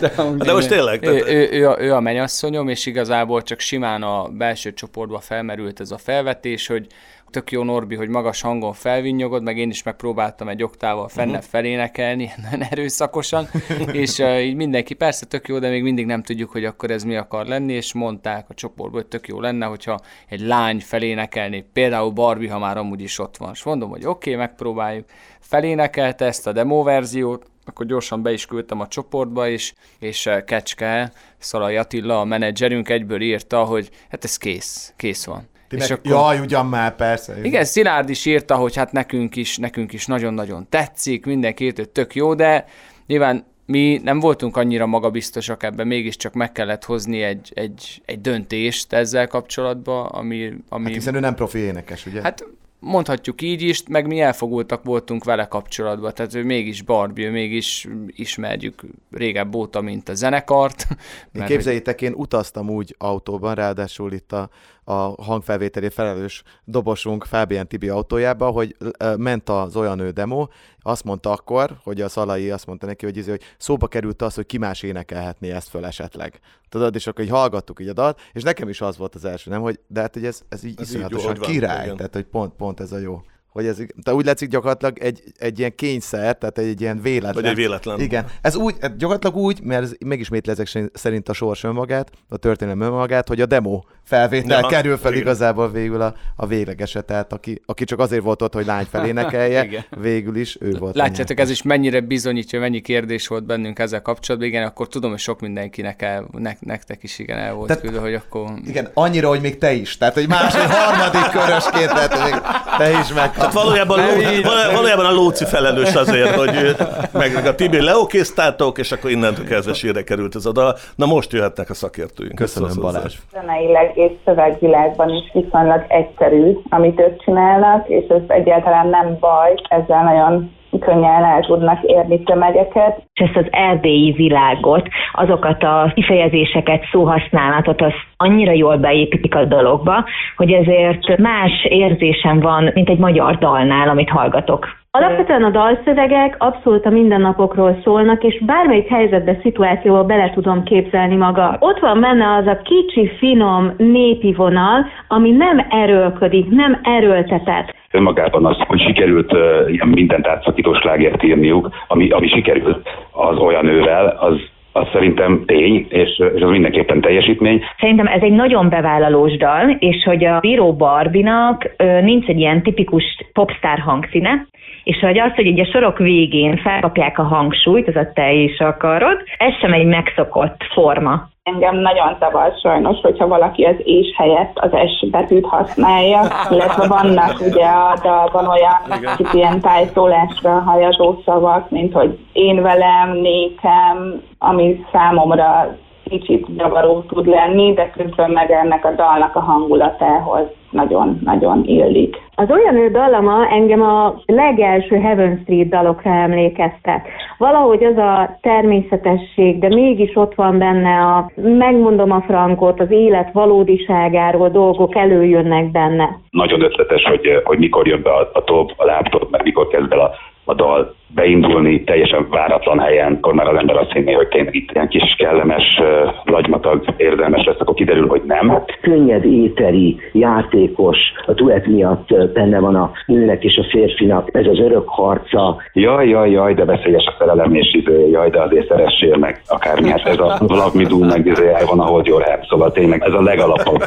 De, de most tényleg. Ő, ő, ő, ő a mennyasszonyom, és igazából csak simán a belső csoportba felmerült ez a felvetés, hogy tök jó Norbi, hogy magas hangon felvinnyogod, meg én is megpróbáltam egy oktával fenne uh-huh. felénekelni, nagyon erőszakosan, és uh, így mindenki persze tök jó, de még mindig nem tudjuk, hogy akkor ez mi akar lenni, és mondták a csoportból, hogy tök jó lenne, hogyha egy lány felénekelni, például Barbie, ha már amúgy is ott van. És mondom, hogy oké, okay, megpróbáljuk. Felénekelte ezt a demo verziót, akkor gyorsan be is küldtem a csoportba, és, és Kecske, Szalai Attila, a menedzserünk egyből írta, hogy hát ez kész, kész van. Ti és akkor, jaj, ugyan már, persze. Igen, Szilárd is írta, hogy hát nekünk is, nekünk is nagyon-nagyon tetszik, mindenki írt, hogy tök jó, de nyilván mi nem voltunk annyira magabiztosak ebben, mégiscsak meg kellett hozni egy, egy, egy döntést ezzel kapcsolatban, ami... ami hát hiszen ő nem profi énekes, ugye? Hát mondhatjuk így is, meg mi elfogultak voltunk vele kapcsolatban, tehát ő mégis Barbie, mégis ismerjük régebb óta, mint a zenekart. Mert Képzeljétek, én utaztam úgy autóban, ráadásul itt a a hangfelvételé felelős dobosunk Fábián Tibi autójába, hogy ment az olyan ő demo, azt mondta akkor, hogy a Szalai azt mondta neki, hogy, izé, hogy szóba került az, hogy ki más énekelhetné ezt föl esetleg. Tudod, és akkor így hallgattuk így a dalt, és nekem is az volt az első, nem, hogy de hát, hogy ez, ez így ez iszonyatosan király, van, tehát hogy pont, pont ez a jó hogy ez, te úgy látszik gyakorlatilag egy, egy ilyen kényszer, tehát egy, egy ilyen véletlen. Vagy egy véletlen. Igen. Ez úgy, gyakorlatilag úgy, mert ez megismétli ezek szerint a sors önmagát, a történelem önmagát, hogy a demo felvétel ja, kerül fel igen. igazából végül a, a véglegeset, tehát aki, aki csak azért volt ott, hogy lány felénekelje, végül is ő volt. Látjátok, ez is mennyire bizonyítja, mennyi kérdés volt bennünk ezzel kapcsolatban. Igen, akkor tudom, hogy sok mindenkinek el, ne, nektek is igen el volt tehát, küldve, hogy akkor... Igen, annyira, hogy még te is. Tehát, hogy más, egy harmadik körösként, tehát még te is meg. Tehát valójában, Ló, valójában a Lóci felelős azért, hogy meg, meg a Tibi leokésztátok, és akkor innentől kezdve sírre került ez a dal. Na most jöhetnek a szakértőink. Köszönöm, Balázs. Zeneileg és szövegvilágban is viszonylag egyszerű, amit ők csinálnak, és ez egyáltalán nem baj, ezzel nagyon könnyen el tudnak érni tömegeket. És ezt az erdélyi világot, azokat a kifejezéseket, szóhasználatot, az annyira jól beépítik a dologba, hogy ezért más érzésem van, mint egy magyar dalnál, amit hallgatok. Alapvetően a dalszövegek abszolút a mindennapokról szólnak, és bármelyik helyzetbe, szituációba bele tudom képzelni maga. Ott van benne az a kicsi, finom, népi vonal, ami nem erőlködik, nem erőltetett. Önmagában az, hogy sikerült ilyen mindent átszakító slágert írniuk, ami, ami sikerült az olyan ővel, az az szerintem tény, és, és az mindenképpen teljesítmény. Szerintem ez egy nagyon bevállalós dal, és hogy a Bíró Barbinak nincs egy ilyen tipikus popstar hangszíne, és hogy az, hogy ugye a sorok végén felkapják a hangsúlyt, az a te is akarod, ez sem egy megszokott forma Engem nagyon zavar sajnos, hogyha valaki az és helyett az S betűt használja, illetve vannak ugye a dalban olyan kicsit ilyen tájszólásra hajazó szavak, mint hogy én velem, nékem, ami számomra kicsit zavaró tud lenni, de közben meg ennek a dalnak a hangulatához nagyon-nagyon illik. Az olyan ő dallama engem a legelső Heaven Street dalokra emlékeztet. Valahogy az a természetesség, de mégis ott van benne a, megmondom a frankot, az élet valódiságáról dolgok előjönnek benne. Nagyon ötletes, hogy, hogy mikor jön be a, a top, a laptop, meg mikor kezd el a, a dal beindulni teljesen váratlan helyen, akkor már az ember azt hinné, hogy tényleg itt ilyen kis kellemes, lagymatag érzelmes lesz, akkor kiderül, hogy nem. Könnyed, éteri, játékos, a duett miatt benne van a nőnek és a férfinak, ez az örök harca. Jaj, jaj, jaj, de veszélyes a szerelem és idő, jaj, de azért szeressél meg akármi, hát ez a Vlag Midú meg I van a Hold Your Hand, szóval tényleg ez a legalapabb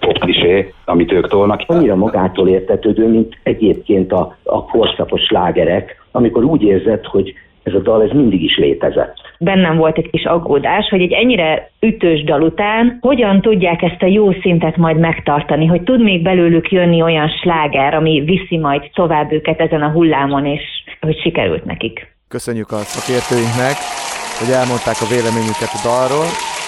pop amit ők tolnak. Annyira magától értetődő, mint egyébként a, a korszakos slágerek, amikor úgy érzed, hogy ez a dal ez mindig is létezett. Bennem volt egy kis aggódás, hogy egy ennyire ütős dal után hogyan tudják ezt a jó szintet majd megtartani, hogy tud még belőlük jönni olyan sláger, ami viszi majd tovább őket ezen a hullámon, és hogy sikerült nekik. Köszönjük a szakértőinknek, hogy elmondták a véleményüket a dalról.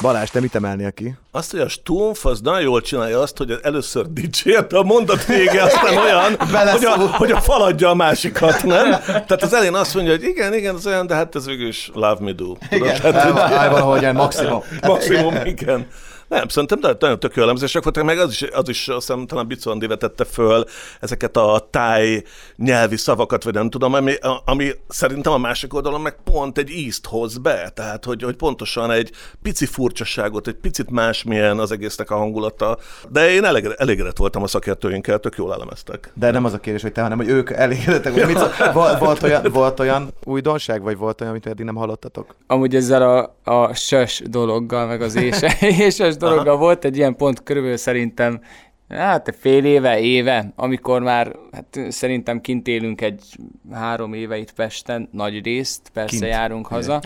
Balázs, te mit emelnél ki? Azt, hogy a Stumpf az nagyon jól csinálja azt, hogy először dicsért, a mondat vége aztán olyan, hogy a, hogy a fal adja a másikat, nem? Tehát az elén azt mondja, hogy igen, igen, az olyan, de hát ez végül is love me do. Igen, hát, valahogy maximum. Maximum, igen. Nem, szerintem de nagyon tök jó elemzések voltak, meg az is, az is azt hiszem, talán Bicon vetette föl ezeket a táj nyelvi szavakat, vagy nem tudom, ami, ami szerintem a másik oldalon meg pont egy ízt hoz be, tehát hogy, hogy pontosan egy pici furcsaságot, egy picit másmilyen az egésznek a hangulata, de én elég, elégedett voltam a szakértőinkkel, tök jól elemeztek. De nem az a kérdés, hogy te, hanem hogy ők elégedettek. Hogy mit volt, volt, olyan, volt olyan újdonság, vagy volt olyan, amit eddig nem hallottatok? Amúgy ezzel a, a sös dologgal, meg az éses dologgal Aha. volt egy ilyen pont körülbelül szerintem Hát fél éve, éve, amikor már hát szerintem kint élünk egy három éve itt Pesten, nagy részt, persze kint. járunk haza.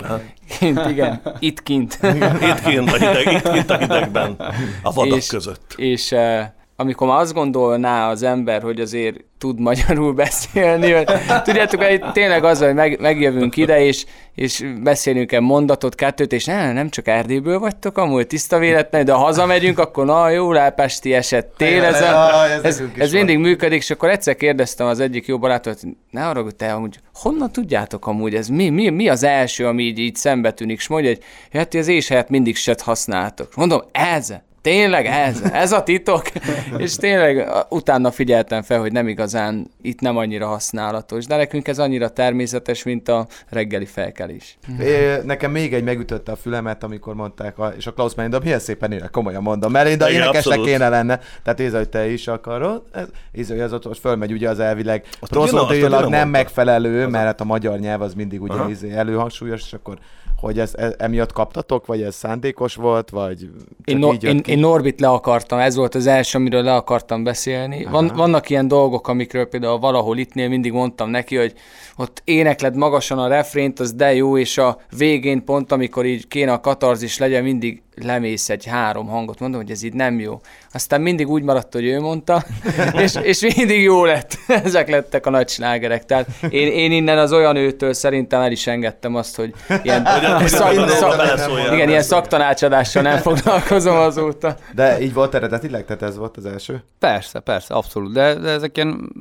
Kint, igen, itt kint. Igen. Itt kint a hideg, itt kint a hidegben, a vadak és, között. És uh, amikor már azt gondolná az ember, hogy azért tud magyarul beszélni, hogy tudjátok, hogy tényleg az, hogy meg, megjövünk ide, és, és beszélünk egy mondatot, kettőt, és nem, nem csak Erdélyből vagytok, amúgy tiszta véletlen, de ha hazamegyünk, akkor na jó, lápesti eset, tél, ez, a, ez, ez, mindig működik, és akkor egyszer kérdeztem az egyik jó barátot, hogy ne arra, hogy te amúgy honnan tudjátok amúgy ez, mi, mi, mi az első, ami így, így szembe tűnik, és mondja, hogy hát az és helyett mindig set használtok. Mondom, ez, Tényleg? Ez, ez a titok? és tényleg utána figyeltem fel, hogy nem igazán itt nem annyira használatos, de nekünk ez annyira természetes, mint a reggeli felkelés. É, nekem még egy megütötte a fülemet, amikor mondták, a, és a Klaus Melinda milyen szépen ének, komolyan mondom, Melinda Igen, énekesnek kéne lenne, tehát Éza, hogy te is akarod, ez, Éza, hogy az ott fölmegy ugye az elvileg. Prozodilag nem megfelelő, mert hát a magyar nyelv az mindig ugye izé előhangsúlyos, és akkor hogy ez, ez emiatt kaptatok, vagy ez szándékos volt, vagy én, no, én, én Norbit le akartam, ez volt az első, amiről le akartam beszélni. Van, vannak ilyen dolgok, amikről például valahol ittnél mindig mondtam neki, hogy ott énekled magasan a refrént, az de jó, és a végén pont, amikor így kéne a katarzis legyen, mindig lemész egy három hangot, mondom, hogy ez így nem jó. Aztán mindig úgy maradt, hogy ő mondta, és, és mindig jó lett. Ezek lettek a nagy slágerek. Tehát én, én innen az olyan őtől szerintem el is engedtem azt, hogy ilyen, szak, szak, igen, ilyen szaktanácsadással nem foglalkozom azóta. De így volt eredetileg, tehát ez volt az első? Persze, persze, abszolút. De, de ezek ilyen,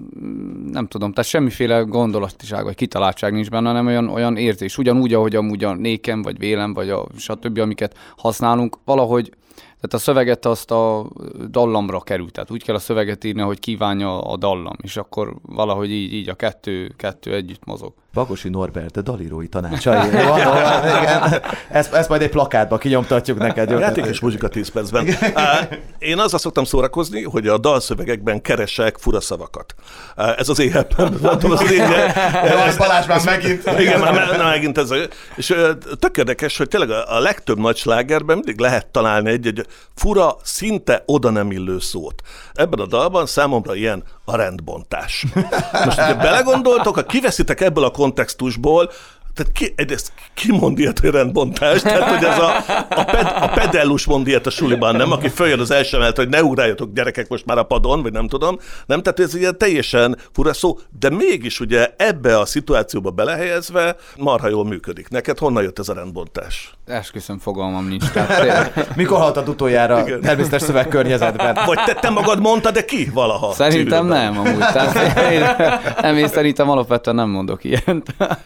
nem tudom, tehát semmiféle gondolatiság vagy kitaláltság nincs benne, hanem olyan, olyan érzés. Ugyanúgy, ahogy amúgy a nékem, vagy vélem, vagy a stb., amiket használunk, nálunk valahogy tehát a szöveget azt a dallamra került, tehát úgy kell a szöveget írni, hogy kívánja a dallam, és akkor valahogy így, így a kettő, kettő együtt mozog. Bagosi Norbert, a dalírói tanácsai. igen. Ezt, ezt majd egy plakátba kinyomtatjuk neked. Jó? Játék és muzsika 10 percben. Én azzal szoktam szórakozni, hogy a dalszövegekben keresek fura szavakat. Ez az éhebben. Tudom, az én... Balázs már megint. Igen, már megint ez. És tök érdekes, hogy tényleg a legtöbb nagy slágerben mindig lehet találni egy-egy fura, szinte oda nem illő szót. Ebben a dalban számomra ilyen a rendbontás. Most, hogyha belegondoltok, ha kiveszitek ebből a kontextusból, Tehát ki, egyrészt ki mond ilyet, hogy rendbontás? Tehát, hogy ez a, a, ped, a pedellus mond ilyet a suliban, nem? Aki följön az első emelet, hogy ne ugráljatok gyerekek most már a padon, vagy nem tudom. Nem, tehát ez ilyen teljesen fura szó, de mégis ugye ebbe a szituációba belehelyezve marha jól működik. Neked honnan jött ez a rendbontás? Esküszöm, fogalmam nincs. Tehát, Mikor haltad utoljára természetes szövegkörnyezetben? Vagy te, te magad mondtad, de ki valaha? Szerintem nem, amúgy. Tehát én, nem, én szerintem alapvetően nem mondok ilyet.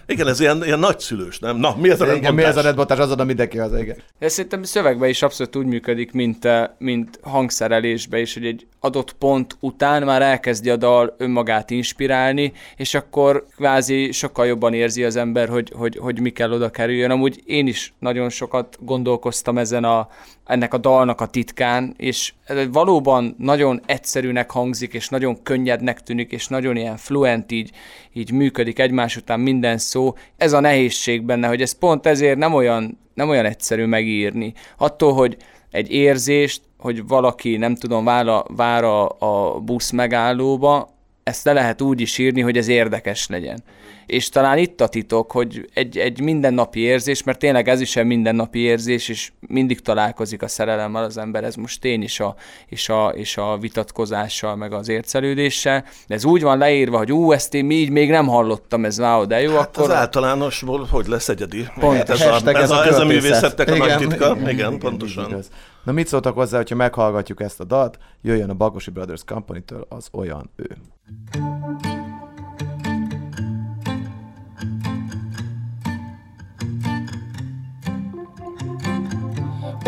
Igen, ez ilyen, ilyen nagyszülős, nem? Na, mi ez a Igen, mi ez a rendbontás? Az oda mindenki az, igen. De szerintem szövegben is abszolút úgy működik, mint, eh, mint hangszerelésben is, hogy egy adott pont után már elkezdi a dal önmagát inspirálni, és akkor kvázi sokkal jobban érzi az ember, hogy, hogy, hogy mi kell oda kerüljön. Amúgy én is nagyon sokat gondolkoztam ezen a, ennek a dalnak a titkán, és valóban nagyon egyszerűnek hangzik, és nagyon könnyednek tűnik, és nagyon ilyen fluent így, így működik egymás után minden szó. Ez a nehézség benne, hogy ez pont ezért nem olyan, nem olyan egyszerű megírni. Attól, hogy egy érzést, hogy valaki, nem tudom, vár a, vár a, a busz megállóba, ezt le lehet úgy is írni, hogy ez érdekes legyen. És talán itt a titok, hogy egy, egy mindennapi érzés, mert tényleg ez is egy mindennapi érzés, és mindig találkozik a szerelemmel az ember, ez most tény is a, és a, és a vitatkozással, meg az ércelődéssel, de ez úgy van leírva, hogy ú, ezt én így még nem hallottam, ez wow, de jó, Hát akkor... az általánosból hogy lesz egyedi? Pont, Hát ez, a, ez, ez a, a ez a költészet. művészetnek a nagy Igen, titka. igen, Igen, igen, pontosan. Igaz. Na mit szóltak hozzá, hogyha meghallgatjuk ezt a dalt, jöjjön a Bagosi Brothers Company-től az olyan ő.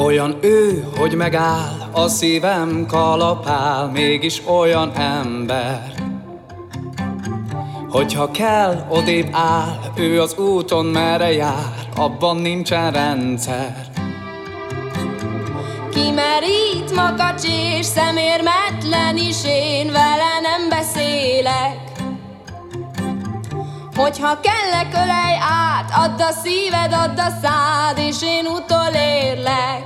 Olyan ő, hogy megáll, a szívem kalapál, mégis olyan ember. Hogyha kell, odébb áll, ő az úton merre jár, abban nincsen rendszer. Kimerít makacs és szemérmetlen is én vele nem beszélek Hogyha kellek ölej át, add a szíved, add a szád, és én utolérlek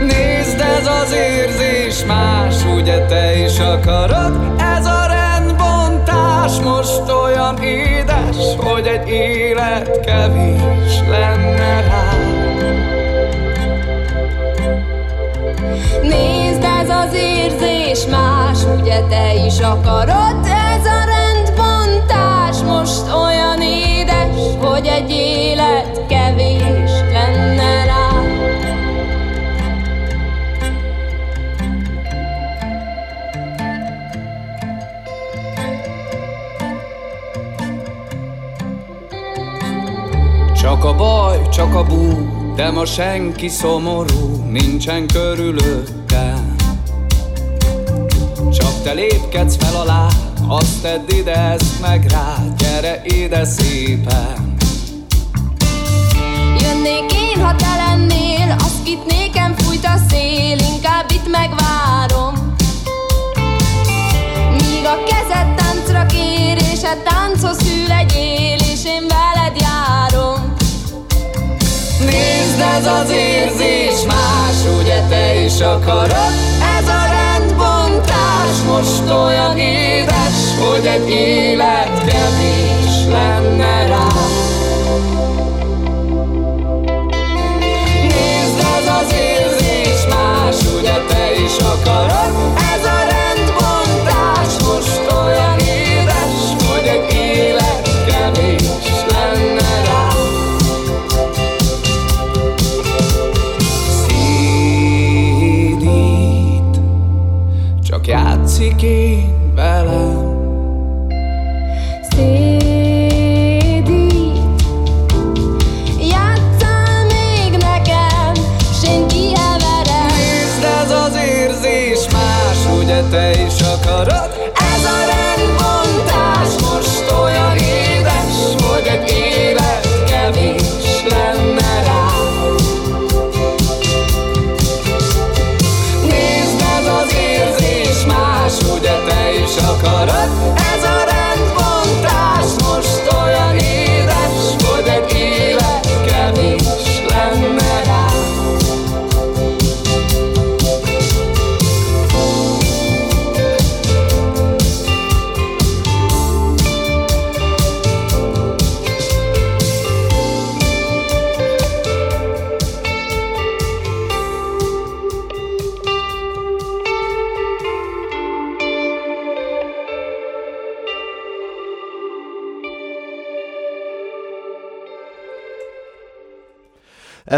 Nézd, ez az érzés más, ugye te is akarod? Ez a rendbontás most olyan édes, hogy egy élet kevés lenne rá. Nézd, ez az érzés más, ugye te is akarod? Most olyan édes, hogy egy élet kevés lenne rá Csak a baj, csak a bú, de ma senki szomorú, nincsen körülöttem. Csak te lépkedsz fel alá, azt tedd ide, ezt meg rá, gyere ide szépen. Jönnék én, ha te lennél, azt kit nékem fújt a szél, inkább itt megvárom. Míg a kezed táncra kér, és a tánchoz hű legyél, és én veled járom. Nézd, ez az érzés más, ugye te is akarod? Ez a rendbontás most olyan édes, hogy egy élet kevés lenne rá. Nézd, ez az érzés más, ugye te is akarod?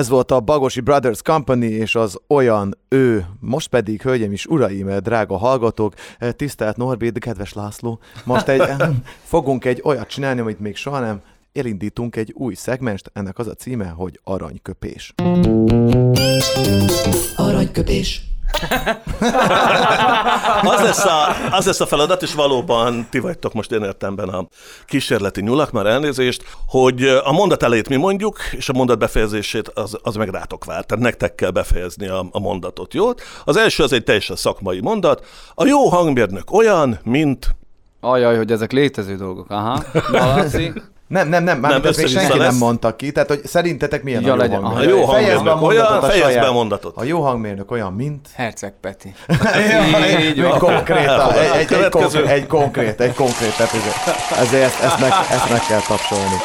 Ez volt a Bagosi Brothers Company, és az olyan ő. Most pedig, hölgyeim és uraim, drága hallgatók, tisztelt Norbi, kedves László, most egy, fogunk egy olyat csinálni, amit még soha nem elindítunk egy új szegmest, ennek az a címe, hogy aranyköpés. Aranyköpés. Az, lesz a, az lesz a feladat, és valóban ti vagytok most én értemben a kísérleti nyulak, már elnézést, hogy a mondat elejét mi mondjuk, és a mondat befejezését az, az meg rátok vár. Tehát nektek kell befejezni a, a mondatot, jó? Az első az egy teljesen szakmai mondat. A jó hangmérnök olyan, mint... Ajaj, hogy ezek létező dolgok. Aha. Balaci. Nem, nem, nem, már ezt még senki lesz. nem mondta ki, tehát hogy szerintetek milyen ja, a jó legyen. hangmérnök? A jó hangmérnök olyan, fejezd be a mondatot. A jó hangmérnök olyan, mint? Herceg Peti. így, így van. Konkrétan, egy, egy, egy, konkrét, egy konkrét, egy konkrét, tehát ezért ezt, ezt, meg, ezt meg kell tapsolni.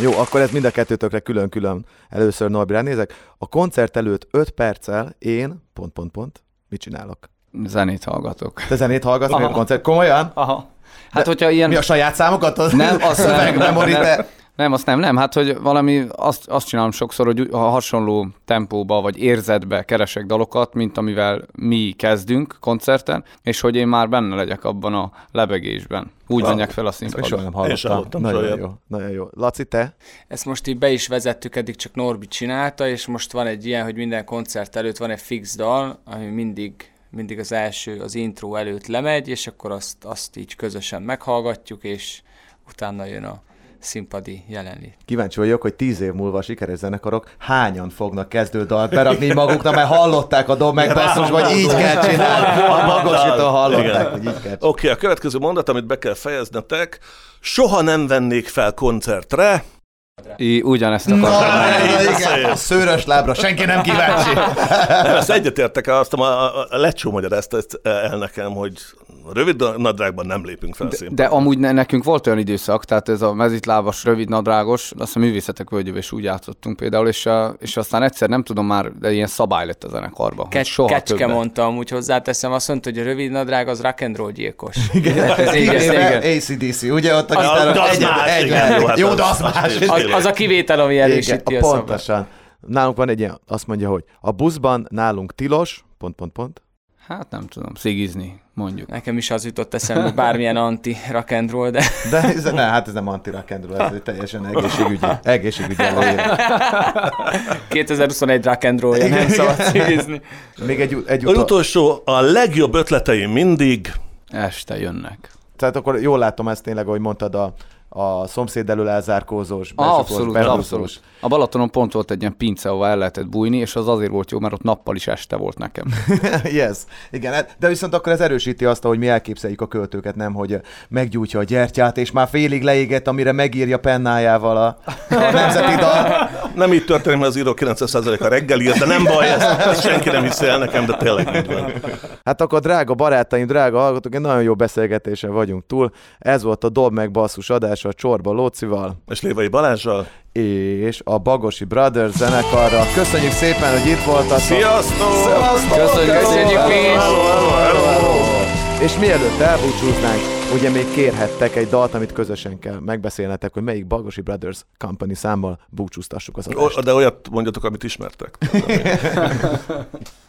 Jó, akkor ez mind a kettőtökre külön-külön. Először Norbi ránézek. A koncert előtt 5 perccel én, pont, pont, pont, mit csinálok? Zenét hallgatok. Te zenét hallgatsz, a koncert? Komolyan? Aha. Hát, hogyha ilyen... Mi a saját számokat? Az nem, azt nem, nem, nem, nem, azt nem, nem. Hát, hogy valami, azt, azt csinálom sokszor, hogy a hasonló tempóba vagy érzetbe keresek dalokat, mint amivel mi kezdünk koncerten, és hogy én már benne legyek abban a lebegésben. Úgy menjek fel a színpadra. Soha nem hallottam. hallottam nagyon jó, nagyon jó. Laci, te? Ezt most így be is vezettük, eddig csak Norbi csinálta, és most van egy ilyen, hogy minden koncert előtt van egy fix dal, ami mindig mindig az első, az intro előtt lemegy, és akkor azt, azt így közösen meghallgatjuk, és utána jön a színpadi jelenlét. Kíváncsi vagyok, hogy tíz év múlva a sikeres zenekarok hányan fognak kezdődalt berakni maguknak, mert hallották a dob basszus, hogy így kell csinálni. A magosítól hallották, hogy így kell Oké, okay, a következő mondat, amit be kell fejeznetek. Soha nem vennék fel koncertre, I, ugyanezt akartam. Na, igen, a szőrös lábra, senki nem kíváncsi. ezt egyetértek, azt a, a, a lecsó magyarázta ezt el nekem, hogy rövid nadrágban nem lépünk fel de, de amúgy ne, nekünk volt olyan időszak, tehát ez a mezitlábas, rövid nadrágos, azt a művészetek völgyébe is úgy játszottunk például, és, a, és aztán egyszer nem tudom már, de ilyen szabály lett a zenekarban. Ke- soha Kecske többet. mondta amúgy hozzáteszem, azt mondta, hogy a rövid nadrág az rock and roll gyilkos. Igen, ez így, ACDC, ugye ott a gitáron egy, egy, egy, jó, de az más. Az, az a kivétel, ami erősíti a Pontosan. Nálunk van egy ilyen, azt mondja, hogy a buszban nálunk tilos, pont, pont, pont, Hát nem tudom, szigizni, mondjuk. Nekem is az jutott eszembe, bármilyen anti rock and roll, de... De ez, ne, hát ez nem anti rock and roll, ez egy teljesen egészségügyi, egészségügyi előírás. 2021 rock and roll, nem szabad szigizni. Még egy, egy utol... utolsó, a legjobb ötleteim mindig... Este jönnek. Tehát akkor jól látom ezt tényleg, ahogy mondtad a, a szomszéd elől elzárkózós, ah, abszolút, abszolút. A Balatonon pont volt egy ilyen pince, ahol el lehetett bújni, és az azért volt jó, mert ott nappal is este volt nekem. yes, igen, hát- de viszont akkor ez erősíti azt, hogy mi elképzeljük a költőket, nem, hogy meggyújtja a gyertyát, és már félig leéget, amire megírja pennájával a, a nemzeti dal. Nem így történik, mert az író 90% a reggel ír, de nem baj, ezt, ezt senki nem hiszi el nekem, de tényleg így van. Hát akkor drága barátaim, drága hallgatók, egy nagyon jó beszélgetésen vagyunk túl. Ez volt a Dob meg basszus adás a Csorba Lócival. És Lévai Balázsral. És a Bagosi Brothers zenekarra. Köszönjük szépen, hogy itt voltatok. Sziasztok! Sziasztok! Köszönjük, köszönjük mi És mielőtt elbúcsúznánk, ugye még kérhettek egy dalt, amit közösen kell megbeszélnetek, hogy melyik Bagosi Brothers Company számmal búcsúztassuk az adást. De olyat mondjatok, amit ismertek.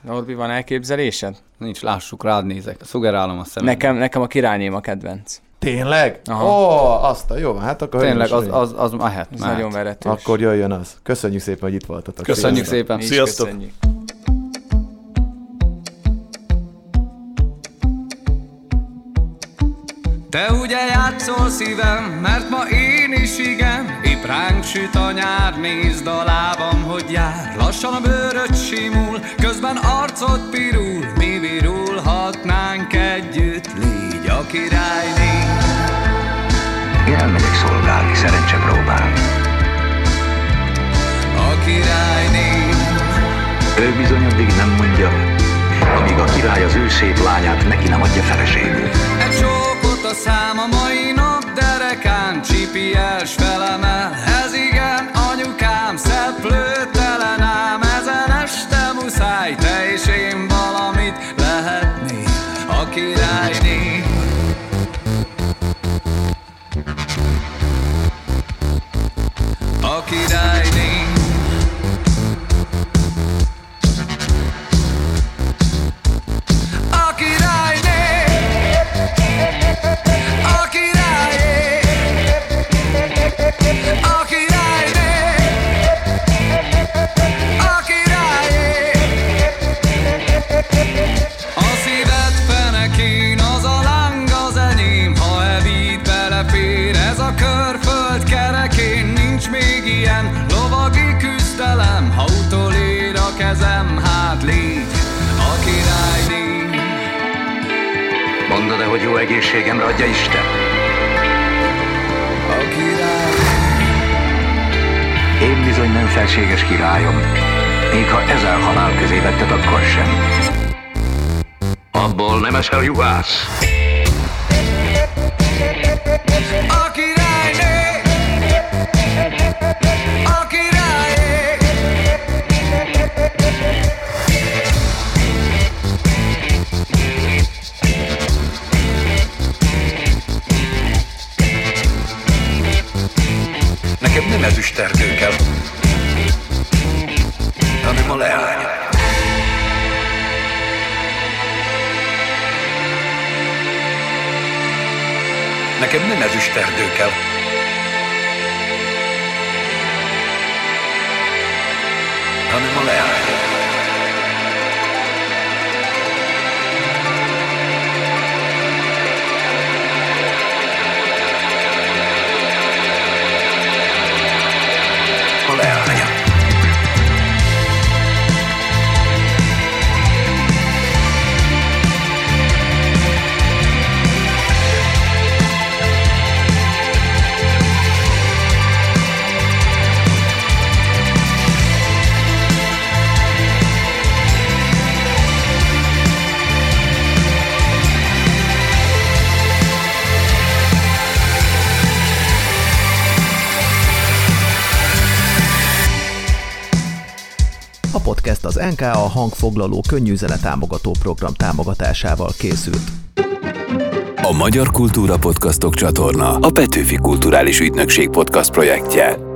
Norbi, van elképzelésed? Nincs, lássuk, rád nézek. Szugerálom a szemem. Nekem, nekem a királyném a kedvenc. Tényleg? Ó, oh, azt a jó, hát akkor... Tényleg, az, az, az mehet. Ez nagyon veretős. Akkor jöjjön az. Köszönjük szépen, hogy itt voltatok. Köszönjük szépen. szépen. Sziasztok. Köszönjük. Te ugye játszol szívem, mert ma én is igen Épp ránk süt a nyár, nézd a lábam, hogy jár Lassan a bőröd simul, közben arcod pirul Mi virulhatnánk együtt, légy a királyné szolgálni, szerencse próbál A királyné Ő bizony addig nem mondja, amíg a király az ő szép lányát neki nem adja feleségül. Egy csókot a szám a mai nap derekán Csipi els felemel, jó egészségemre adja Isten. A király Én bizony nem felséges királyom, még ha ezer halál közé vetted, akkor sem. Abból nem esel juhász. Nem ezüsterdő kell, hanem a leány. Nekem nem ezüsterdő kell, hanem a leány. A podcast az NKA hangfoglaló könnyű zene támogató program támogatásával készült. A Magyar Kultúra Podcastok csatorna a Petőfi Kulturális Ügynökség podcast projektje.